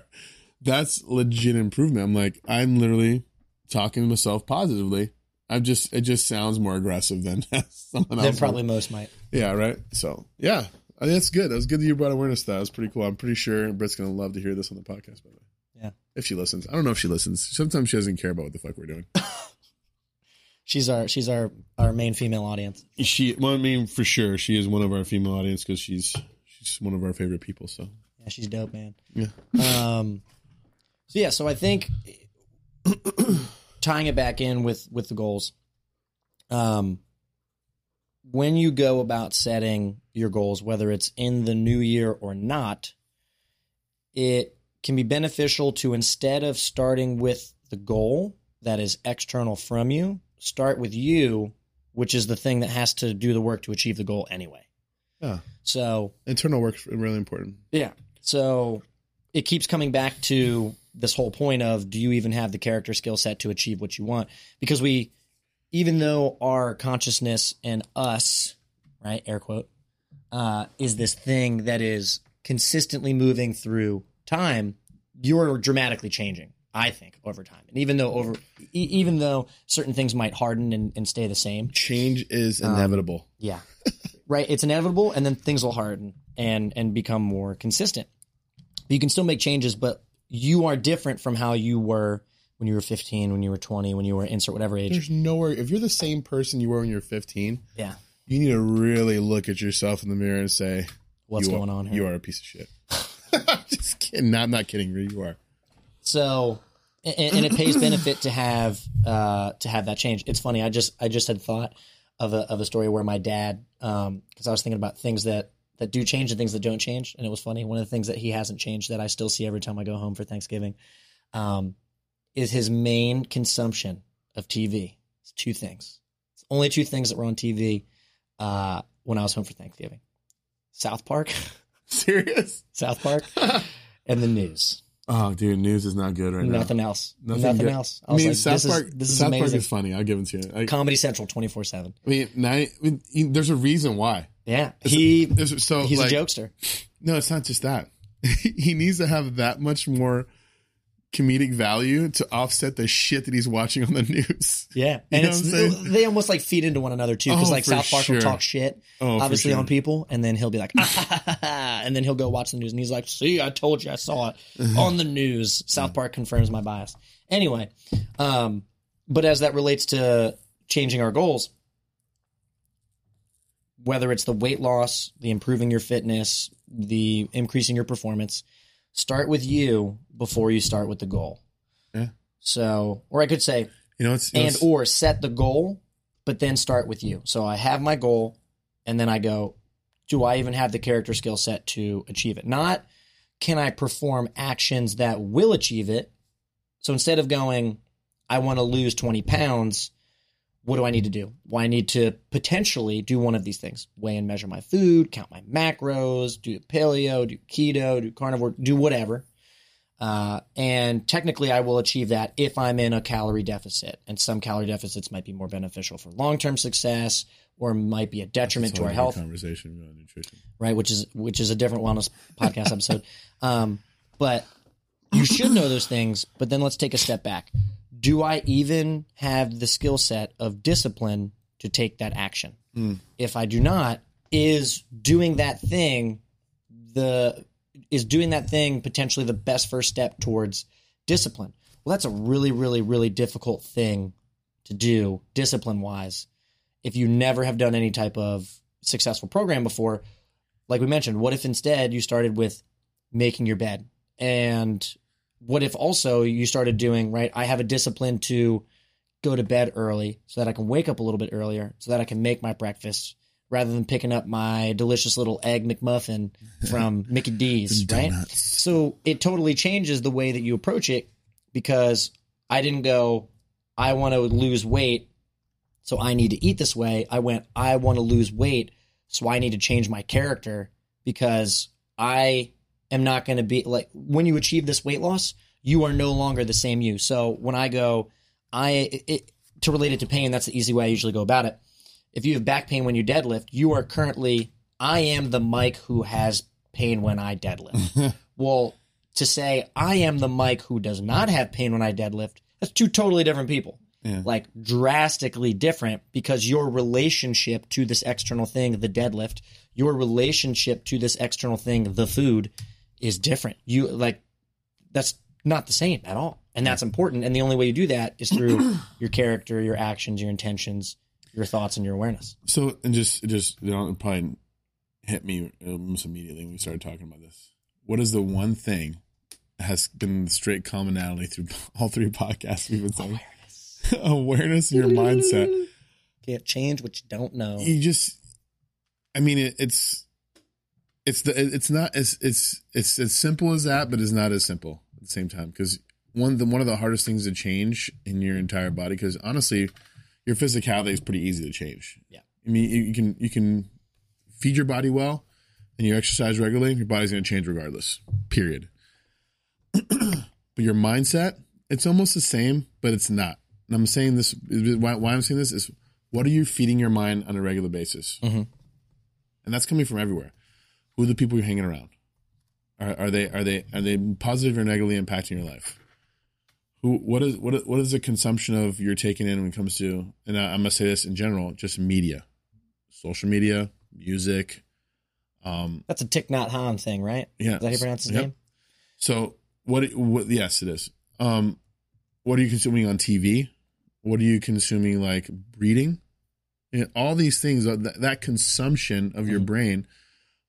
That's legit improvement. I'm like, I'm literally talking to myself positively. I'm just, it just sounds more aggressive than someone else. Then probably most might. yeah, right. So yeah, I think that's good. That was good that you brought awareness to that. That was pretty cool. I'm pretty sure Britt's gonna love to hear this on the podcast. By the way, Yeah. if she listens, I don't know if she listens. Sometimes she doesn't care about what the fuck we're doing. She's our she's our our main female audience. She, well, I mean, for sure, she is one of our female audience because she's she's one of our favorite people. So Yeah, she's dope, man. yeah, Um, so yeah, so I think tying it back in with with the goals. Um, when you go about setting your goals, whether it's in the new year or not, it can be beneficial to instead of starting with the goal that is external from you, start with you, which is the thing that has to do the work to achieve the goal anyway. Yeah. So internal work's really important. yeah. So it keeps coming back to this whole point of do you even have the character skill set to achieve what you want? Because we, even though our consciousness and us, right, air quote, uh, is this thing that is consistently moving through time, you're dramatically changing. I think over time, and even though over, e- even though certain things might harden and, and stay the same, Change is Um, inevitable. yeah. right. It's inevitable and then things will harden and and become more consistent. You can still make changes, but you are different from how you were when you were 15, when you were 20, when you were insert whatever age. There's nowhere. If you're the same person you were when you were 15, Yeah. you need to really look at yourself in the mirror and say, What's going are, on here? You are a piece of shit. Just kidding. No, I'm not kidding. You are. So, and, and it pays benefit to have uh, to have that change. It's funny. I just I just had thought of a of a story where my dad, because I was thinking about things that that do change and things that don't change, and it was funny. One of the things that he hasn't changed that I still see every time I go home for Thanksgiving, um, is his main consumption of TV. It's two things. It's only two things that were on TV uh, when I was home for Thanksgiving: South Park, Serious? South Park, and the news. Oh, dude, news is not good right now. Nothing else. Nothing Nothing, else. I I mean, like, South this Park. is this is South Park is funny. I'll give it to you. I, Comedy Central twenty four seven. I mean, now, I mean, there's a reason why. Yeah, he There's, so he's like, a jokester. No, it's not just that. he needs to have that much more comedic value to offset the shit that he's watching on the news. Yeah, You and know it's what I'm saying? they almost like feed into one another too, because Oh, like South Park sure. will talk shit, Oh, obviously sure. on people, and then he'll be like, ah, ha, ha, ha, and then he'll go watch the news, and he's like, "See, I told you, I saw it on the news." South Park confirms my bias. Anyway, um, but as that relates to changing our goals, whether it's the weight loss, the improving your fitness, the increasing your performance, start with you before you start with the goal. Yeah. So, or I could say, You know, it's, you know, and it's- or set the goal, but then start with you. So I have my goal, and then I go, do I even have the character skill set to achieve it? Not can I perform actions that will achieve it. So instead of going, I want to lose 20 pounds, what do I need to do? Well, I need to potentially do one of these things weigh and measure my food, count my macros, do paleo, do keto, do carnivore, do whatever. Uh, and technically, I will achieve that if I'm in a calorie deficit. And some calorie deficits might be more beneficial for long term success or might be a detriment it's to our health conversation about nutrition. right? Which is which is a different wellness podcast episode. Um, but you should know those things. But then let's take a step back. Do I even have the skill set of discipline to take that action? Mm. If I do not, is doing that thing the is doing that thing potentially the best first step towards discipline? Well, that's a really, really, really difficult thing to do discipline wise if you never have done any type of successful program before like we mentioned, what if instead you started with making your bed? And what if also you started doing, right? I have a discipline to go to bed early so that I can wake up a little bit earlier so that I can make my breakfast rather than picking up my delicious little egg McMuffin from Mickey D's, right? So it totally changes the way that you approach it because I didn't go, I want to lose weight, so I need to eat this way. I went, I want to lose weight, so I need to change my character because I am not going to be like when you achieve this weight loss, you are no longer the same you. So when I go, I it, to relate it to pain, that's the easy way I usually go about it. If you have back pain when you deadlift, you are currently I am the Mike who has pain when I deadlift. well, to say I am the Mike who does not have pain when I deadlift, that's two totally different people Yeah. like drastically different because your relationship to this external thing, the deadlift, your relationship to this external thing, the food, is different. You like that's not the same at all. And that's important. And the only way you do that is through your character, your actions, your intentions, your thoughts, and your awareness. So, and just, just, you know, it probably hit me almost immediately when we started talking about this. What is the one thing that has been the straight commonality through all three podcasts we've been saying? Awareness and your mindset. Can't change what you don't know. You just, I mean, it, it's, it's the, it's not as, it's, it's as simple as that, but it's not as simple at the same time. Cause one, the, one of the hardest things to change in your entire body, cause honestly, your physicality is pretty easy to change. Yeah. I mean, you, you can, you can feed your body well and you exercise regularly, your body's going to change regardless, period. but your mindset, it's almost the same, but it's not. And I'm saying this, why, why I'm saying this is what are you feeding your mind on a regular basis? Mhm. And that's coming from everywhere. Who are the people you're hanging around? Are, are they are they are they positive or negatively impacting your life? Who what is what is- what is the consumption of you're taking in when it comes to and I, I'm gonna say this in general, just media, social media, music, um, That's a Thich Nhat Hanh thing, right? yeah. Is that how you pronounce his Yep. name? So what? What? Yes, it is. Um, what are you consuming on TV? What are you consuming like reading? You know, all these things, uh, that, that consumption of your Mhm. brain,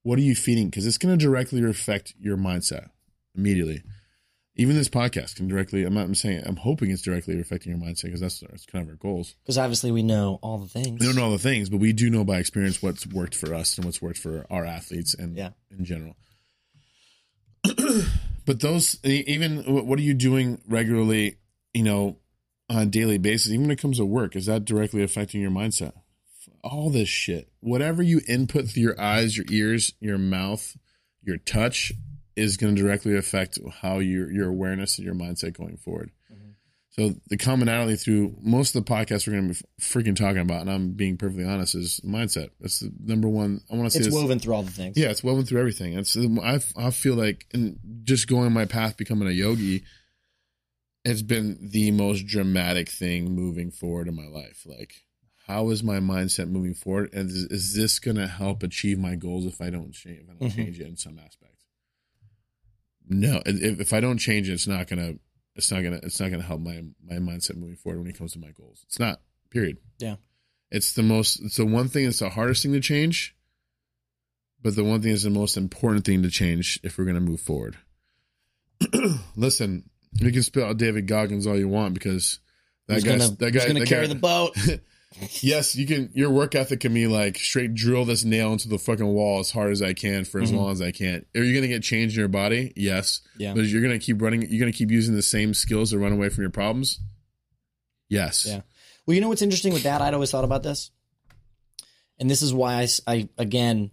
what are you feeding? Because it's going to directly affect your mindset immediately. Even this podcast can directly. I'm not I'm saying. I'm hoping it's directly affecting your mindset because that's, that's kind of our goals. Because obviously we know all the things. We don't know all the things, but we do know by experience what's worked for us and what's worked for our athletes and Yeah. in general. but those, even what what are you doing regularly, you know, on a daily basis, even when it comes to work, is that directly affecting your mindset? All this shit, whatever you input through your eyes, your ears, your mouth, your touch, is going to directly affect how your your awareness and your mindset going forward. Mm-hmm. So the commonality through most of the podcasts we're going to be freaking talking about, and I'm being perfectly honest, is mindset. That's the number one. I want to say It's woven through all the things. Yeah, it's woven through everything. It's I I feel like and just going my path becoming a yogi, it's been the most dramatic thing moving forward in my life. Like, how is my mindset moving forward, and is, is this going to help achieve my goals if I don't change if I don't Mhm. change it in some aspect? No, if, if I don't change it, it's not gonna it's not gonna it's not gonna help my my mindset moving forward when it comes to my goals. It's not. Period. Yeah. It's the most. It's the one thing. It's the hardest thing to change but the one thing is the most important thing to change if we're going to move forward. Listen, You can spit out David Goggins all you want because that guy's gonna, that guy gonna that carry guy- the boat? yes, you can. Your work ethic can be like straight drill this nail into the fucking wall as hard as I can for as Mhm. long as I can. Are you gonna get change in your body? Yes, Yeah. but you're gonna keep running. You're gonna keep using the same skills to run away from your problems. Yes. Yeah. Well, you know what's interesting with that? I'd always thought about this, and this is why I, again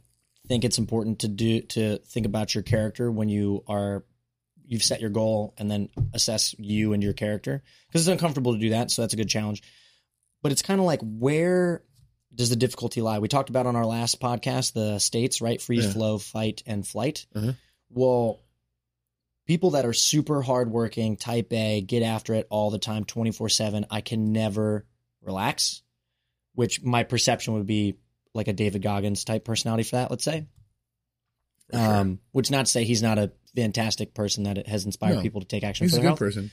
think it's important to do to think about your character when you are you've set your goal and then assess you and your character because it's uncomfortable to do that. So that's a good challenge. But it's kind of like where does the difficulty lie? We talked about on our last podcast the states, right? Freeze, Yeah. flow, fight, and flight. Uh-huh. Well, people that are super hardworking, type A, get after it all the time, 24 7, I can never relax, which my perception would be like a David Goggins type personality for that, let's say. Sure. Um, which not to say he's not a fantastic person that has inspired No. people to take action he's for a good health. person.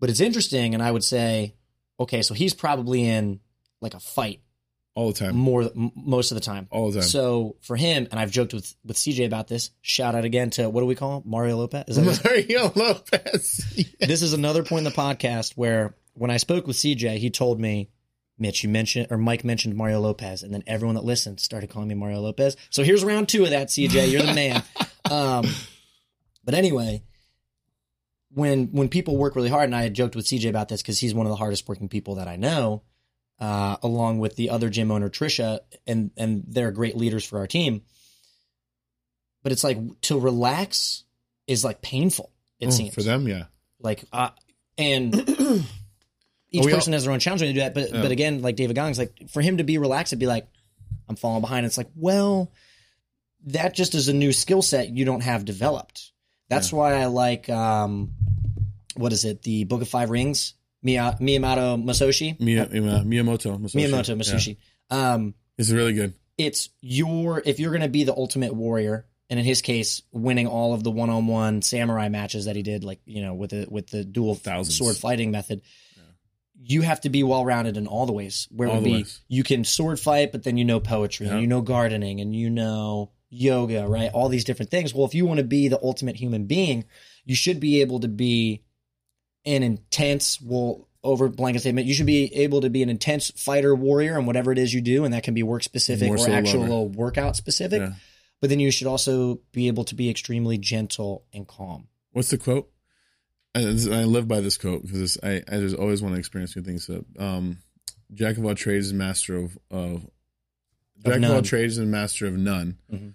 But it's interesting, and I would say, okay, so he's probably in like a fight All the time. more m- most of the time. All the time. So for him, and I've joked with with CJ about this. Shout out again to what do we call him? Mario Lopez? Is that Mario Lopez. Yeah. this is another point in the podcast where when I spoke with CJ, he told me, Mitch, you mentioned or Mike mentioned Mario Lopez, and then everyone that listened started calling me Mario Lopez. So here's round two of that, CJ. You're the man. um, but anyway, when when people work really hard, and I had joked with CJ about this because he's one of the hardest working people that I know, uh, along with the other gym owner Trisha, and and they're great leaders for our team. But it's like to relax is like painful. It Oh, seems for them, yeah. like uh, and each we all- person has their own challenge when they do that but Yeah. but again like david goggins like for him to be relaxed it'd be like i'm falling behind it's like well that just is a new skill set you don't have developed that's why i like um what is it the book of five rings Miya, miyamoto Miya, Miya- Miyamoto. Musashi. miyamoto Yeah. um It's really good. it's your if you're going to be the ultimate warrior and in his case winning all of the one-on-one samurai matches that he did like you know with the with the dual Thousands. sword fighting method you have to be well-rounded in all the ways where it All would be ways. you can sword fight but then you know poetry Yeah. and you know gardening and you know yoga right all these different things well if you want to be the ultimate human being you should be able to be an intense well over blanket statement you should be able to be an intense fighter warrior and whatever it is you do and that can be work specific More or so actual lover. workout specific Yeah. but then you should also be able to be extremely gentle and calm What's the quote? I live by this quote because I, I just always want to experience new things. So, um, Jack of all trades is master of, of Jack of, all none. trades and master of none, Mhm.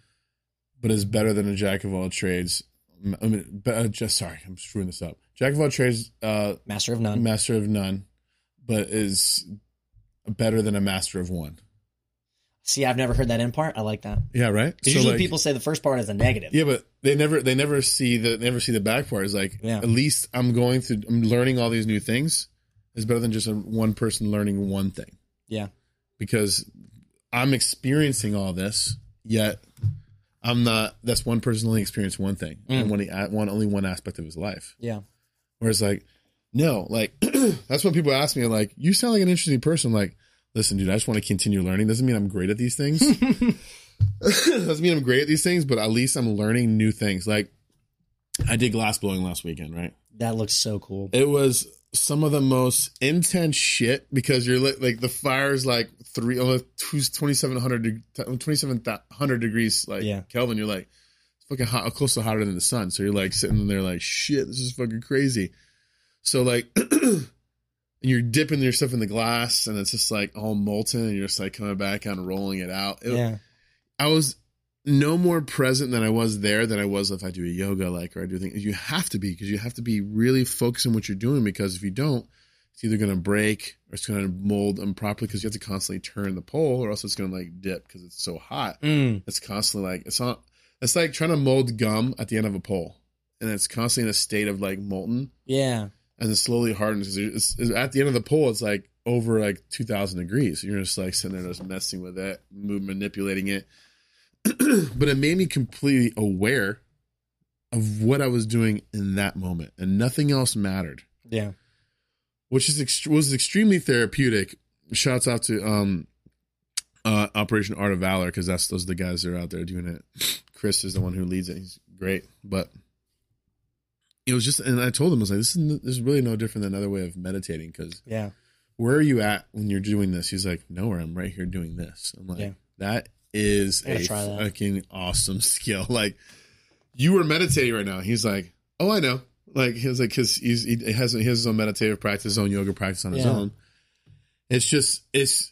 but is better than a jack of all trades. I mean, but, uh, just sorry, I'm screwing this up. Jack of all trades, uh, master of none master of none, but is better than a master of one. see i've never heard that end part i like that Yeah, right. usually people say the first part is a negative Yeah, but they never they never see the they never see the back part. Is like Yeah. at least I'm going through I'm learning all these new things is better than just a, one person learning one thing. Yeah. Because I'm experiencing all this, yet I'm not. That's one person only experienced one thing, Mm. and one, one only one aspect of his life. yeah Whereas like, no, like that's when people ask me like, "You sound like an interesting person." Like, listen, dude, I just want to continue learning. Doesn't mean I'm great at these things. Doesn't mean I'm great at these things, but at least I'm learning new things. Like, I did glass blowing last weekend, right? that looks so cool It was some of the most intense shit because you're li- like the fire's like three, almost 2700, 2700 degrees, like Yeah. Kelvin. You're like, it's fucking hot, close to hotter than the sun. So you're like sitting there like, shit, this is fucking crazy. So like, and you're dipping your stuff in the glass and it's just like all molten and you're just like coming back and rolling it out. It- yeah I was no more present than I was there than I was if I do a yoga like or I do things. You have to be because you have to be really focused on what you're doing because if you don't, it's either going to break or it's going to mold improperly because you have to constantly turn the pole or else it's going to like dip because it's so hot. Mm. It's constantly like it's not. It's like trying to mold gum at the end of a pole, and it's constantly in a state of like molten yeah and it slowly hardens. It's, it's, at the end of the pole, it's like over like two thousand degrees. You're just like sitting there, just messing with it, manipulating it. but it made me completely aware of what I was doing in that moment, and nothing else mattered, yeah which is ext- was extremely therapeutic. Shouts out to um, uh, Operation Art of Valor because that's those are the guys that are out there doing it. Chris is the one who leads it. He's great, but it was just, and I told him, I was like, this is, this is really no different than another way of meditating because Yeah. where are you at when you're doing this? He's like, nowhere. I'm right here doing this. I'm like, Yeah. that is a fucking awesome skill. Like, you were meditating right now. He's like, oh, I know. Like, he was like, because he's he has he has his own meditative practice, his own yoga practice on his Yeah. own. It's just it's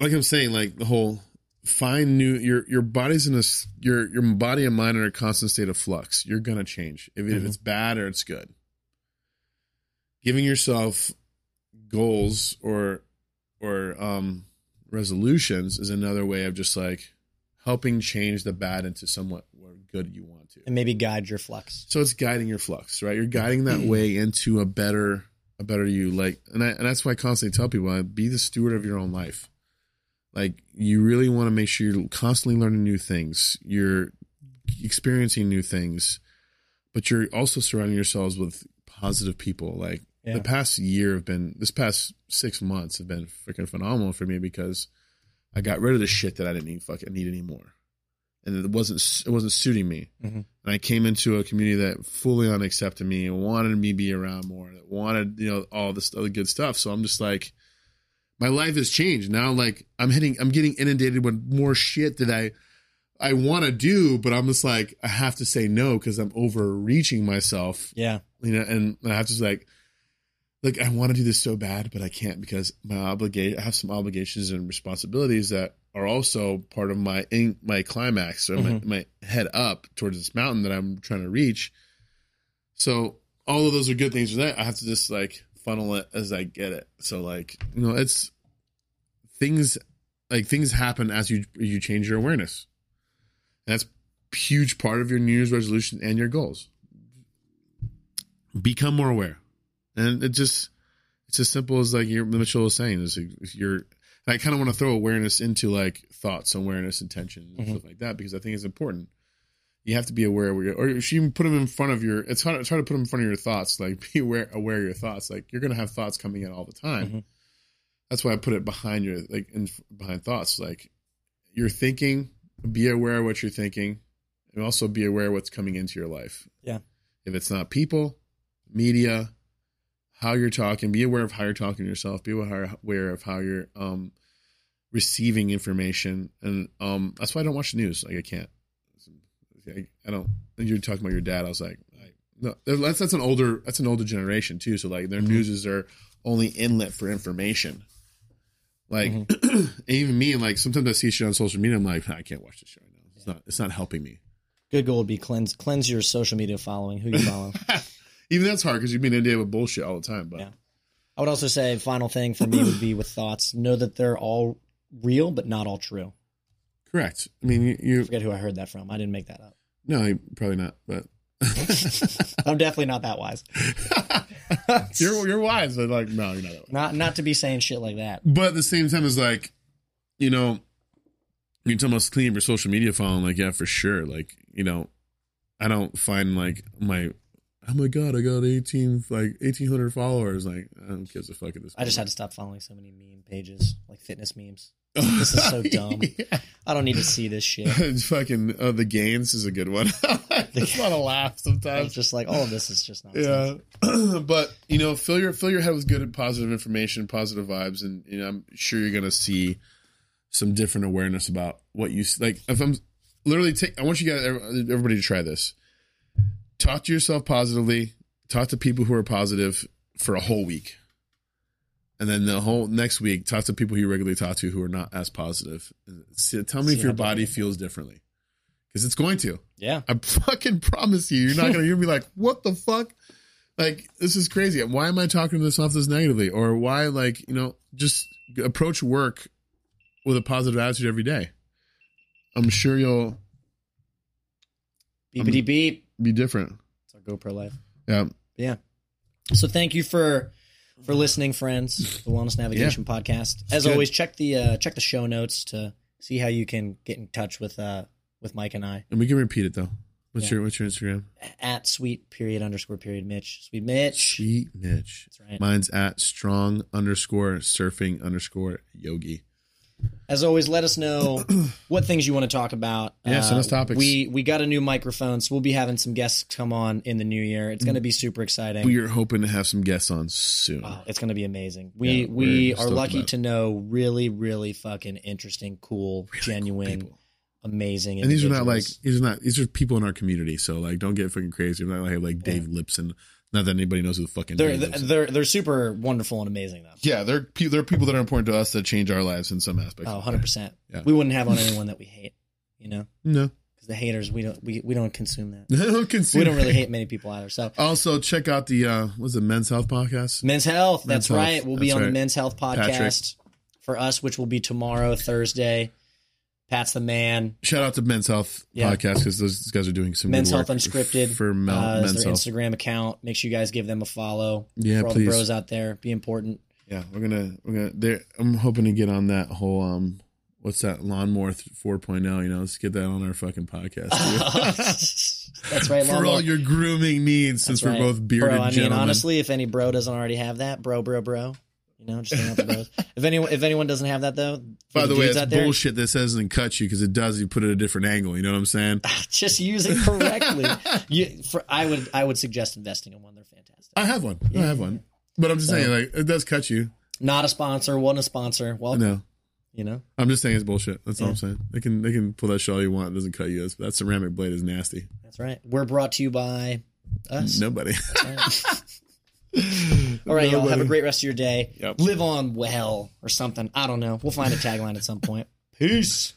like I'm saying, like the whole find new your your body's in a s- your your body and mind are in a constant state of flux. You're gonna change if, if Mhm. it's bad or it's good. Giving yourself goals or or um resolutions is another way of just like helping change the bad into somewhat what good you want to. And maybe guide your flux. So it's guiding your flux, right? You're guiding that mm. way into a better, a better you. Like, and I, and that's why I constantly tell people, be the steward of your own life. Like, you really want to make sure you're constantly learning new things. You're experiencing new things, but you're also surrounding yourselves with positive people. Like Yeah. the past year have been, this past six months have been freaking phenomenal for me because I got rid of the shit that I didn't need fucking need anymore, and it wasn't it wasn't suiting me. Mhm. And I came into a community that fully unaccepted me and wanted me to be around more, that wanted you know all this other good stuff. So I'm just like, my life has changed now. Like I'm hitting, I'm getting inundated with more shit that I I want to do, but I'm just like I have to say no because I'm overreaching myself Yeah. you know, and I have to like, like I want to do this so bad, but I can't because my obligate. I have some obligations and responsibilities that are also part of my in, my climax or Mhm. my, my head up towards this mountain that I'm trying to reach. So all of those are good things for that. I have to just like funnel it as I get it. So like you know, it's things like things happen as you you change your awareness. And that's a huge part of your New Year's resolution and your goals become more aware and it just it's as simple as like your mitchell was saying is if you're i kind of want to throw awareness into like thoughts awareness intention and Mhm. stuff like that because i think it's important you have to be aware where you're, or you even put them in front of your it's hard, it's hard to put them in front of your thoughts like be aware aware of your thoughts like you're gonna have thoughts coming in all the time Mhm. that's why i put it behind your like in behind thoughts like you're thinking be aware of what you're thinking and also be aware of what's coming into your life Yeah. if it's not people media, how you're talking. Be aware of how you're talking to yourself. Be aware of how you're um, receiving information, and um, that's why I don't watch the news. Like I can't. I, I don't. You're talking about your dad, I was like, I, no, that's that's an older that's an older generation too. So like their Mhm. newses are only inlet for information. Like Mm-hmm. even me, and like sometimes I see shit on social media. I'm like, I can't watch this show right now. It's not. It's not helping me. Good goal would be cleanse cleanse your social media following. Who you follow. Even that's hard because you've been inundated with bullshit all the time. But Yeah. I would also say final thing for me would be with thoughts. Know that they're all real, but not all true. correct. I mean, you, you I forget who I heard that from. I didn't make that up. no, probably not. But I'm definitely not that wise. you're you're wise, but like no, you're not that wise. Not not to be saying shit like that. But at the same time, it's like, you know, you're talking about cleaning your social media following. Like, yeah, for sure. Like, you know, I don't find like my. Oh my god! I got eighteen like eighteen hundred followers. Like, I don't give a fuck at this. I just had to stop following so many meme pages, like fitness memes. This is so dumb. Yeah. I don't need to see this shit. Fucking uh, the gains is a good one. It's not a laugh It's sometimes. just like all of this is just nonsense. Yeah, but you know, fill your fill your head with good and positive information, positive vibes, and you know, I'm sure you're gonna see some different awareness about what you like. If I'm literally take, I want you guys, everybody, to try this. Talk to yourself positively. Talk to people who are positive for a whole week, and then the whole next week, talk to people you regularly talk to who are not as positive. See, tell me See if your body different feels differently, because it's going to. Yeah. I fucking promise you, you're not gonna. You'll be like, what the fuck? Like this is crazy. Why am I talking to this off this negatively? Or why, like, you know, just approach work with a positive attitude every day. I'm sure you'll Beepity beep. Be different. It's our GoPro life. Yeah. Yeah. So thank you for for listening, friends. The Wellness Navigation Podcast. As Good. always, check the uh, check the show notes to see how you can get in touch with uh with Mike and I And we can repeat it though. What's Yeah. your what's your Instagram? at sweet period underscore period Mitch. Sweet Mitch. Sweet Mitch. That's right. Mine's at strong underscore surfing underscore yogi. As always, let us know what things you want to talk about. Yeah, send us um, topics. We we got a new microphone, so we'll be having some guests come on in the new year. It's going to mm. be super exciting. We are hoping to have some guests on soon. Oh, it's going to be amazing. We Yeah, we we're are stoked lucky about it. to know really really fucking interesting, cool, genuine, people. amazing. And these are not like individuals. these are not these are people in our community. So like, don't get fucking crazy. We're not like like Dave Lipson. Not that anybody knows who the fucking they're Dave Lipson. they're they're super wonderful and amazing though. Yeah, they're pe- they're people that are important to us that change our lives in some aspects. Oh, 100 percent. Yeah. We wouldn't have on anyone that we hate, you know, No, because the haters we don't we, we don't consume that. I don't consider. We don't really hate many people either. So Also, check out the uh, what's it, Men's Health podcast. Men's Health. Men's that's Health, right. We'll be that's on the right. Men's Health podcast Patrick. for us, which will be tomorrow, Thursday. Pat's the man. Shout out to Men's Health Yeah. podcast because those guys are doing some Men's Health Unscripted for Mel, uh, Men's their Health. Instagram account. Make sure you guys give them a follow. Yeah, for all please. the bros out there, be important. Yeah, we're gonna we're gonna. They're, I'm hoping to get on that whole um, what's that lawnmower 4.0? You know, let's get that on our fucking podcast. That's right. for all your grooming needs, since That's we're right. both bearded bro. I mean, gentlemen. honestly, if any bro doesn't already have that, bro, bro, bro. You know, just hang out the bros. if anyone, if anyone doesn't have that though, By the way, it's out there, bullshit. This doesn't cut you because it does. You put it at a different angle. You know what I'm saying? just use it correctly. you, for, I would, I would suggest investing in one. They're fantastic. I have one. I have one. But I'm just saying, like, it does cut you. Not a sponsor, wasn't a sponsor. Well, No, you know, I'm just saying it's bullshit. That's all I'm saying. They can they can pull that shit all you want. It doesn't cut you. That's- That ceramic blade is nasty. that's right. We're brought to you by us. Nobody. All right, y'all. Have a great rest of your day. Yep. Live on well or something. I don't know. We'll find a tagline at some point. Peace.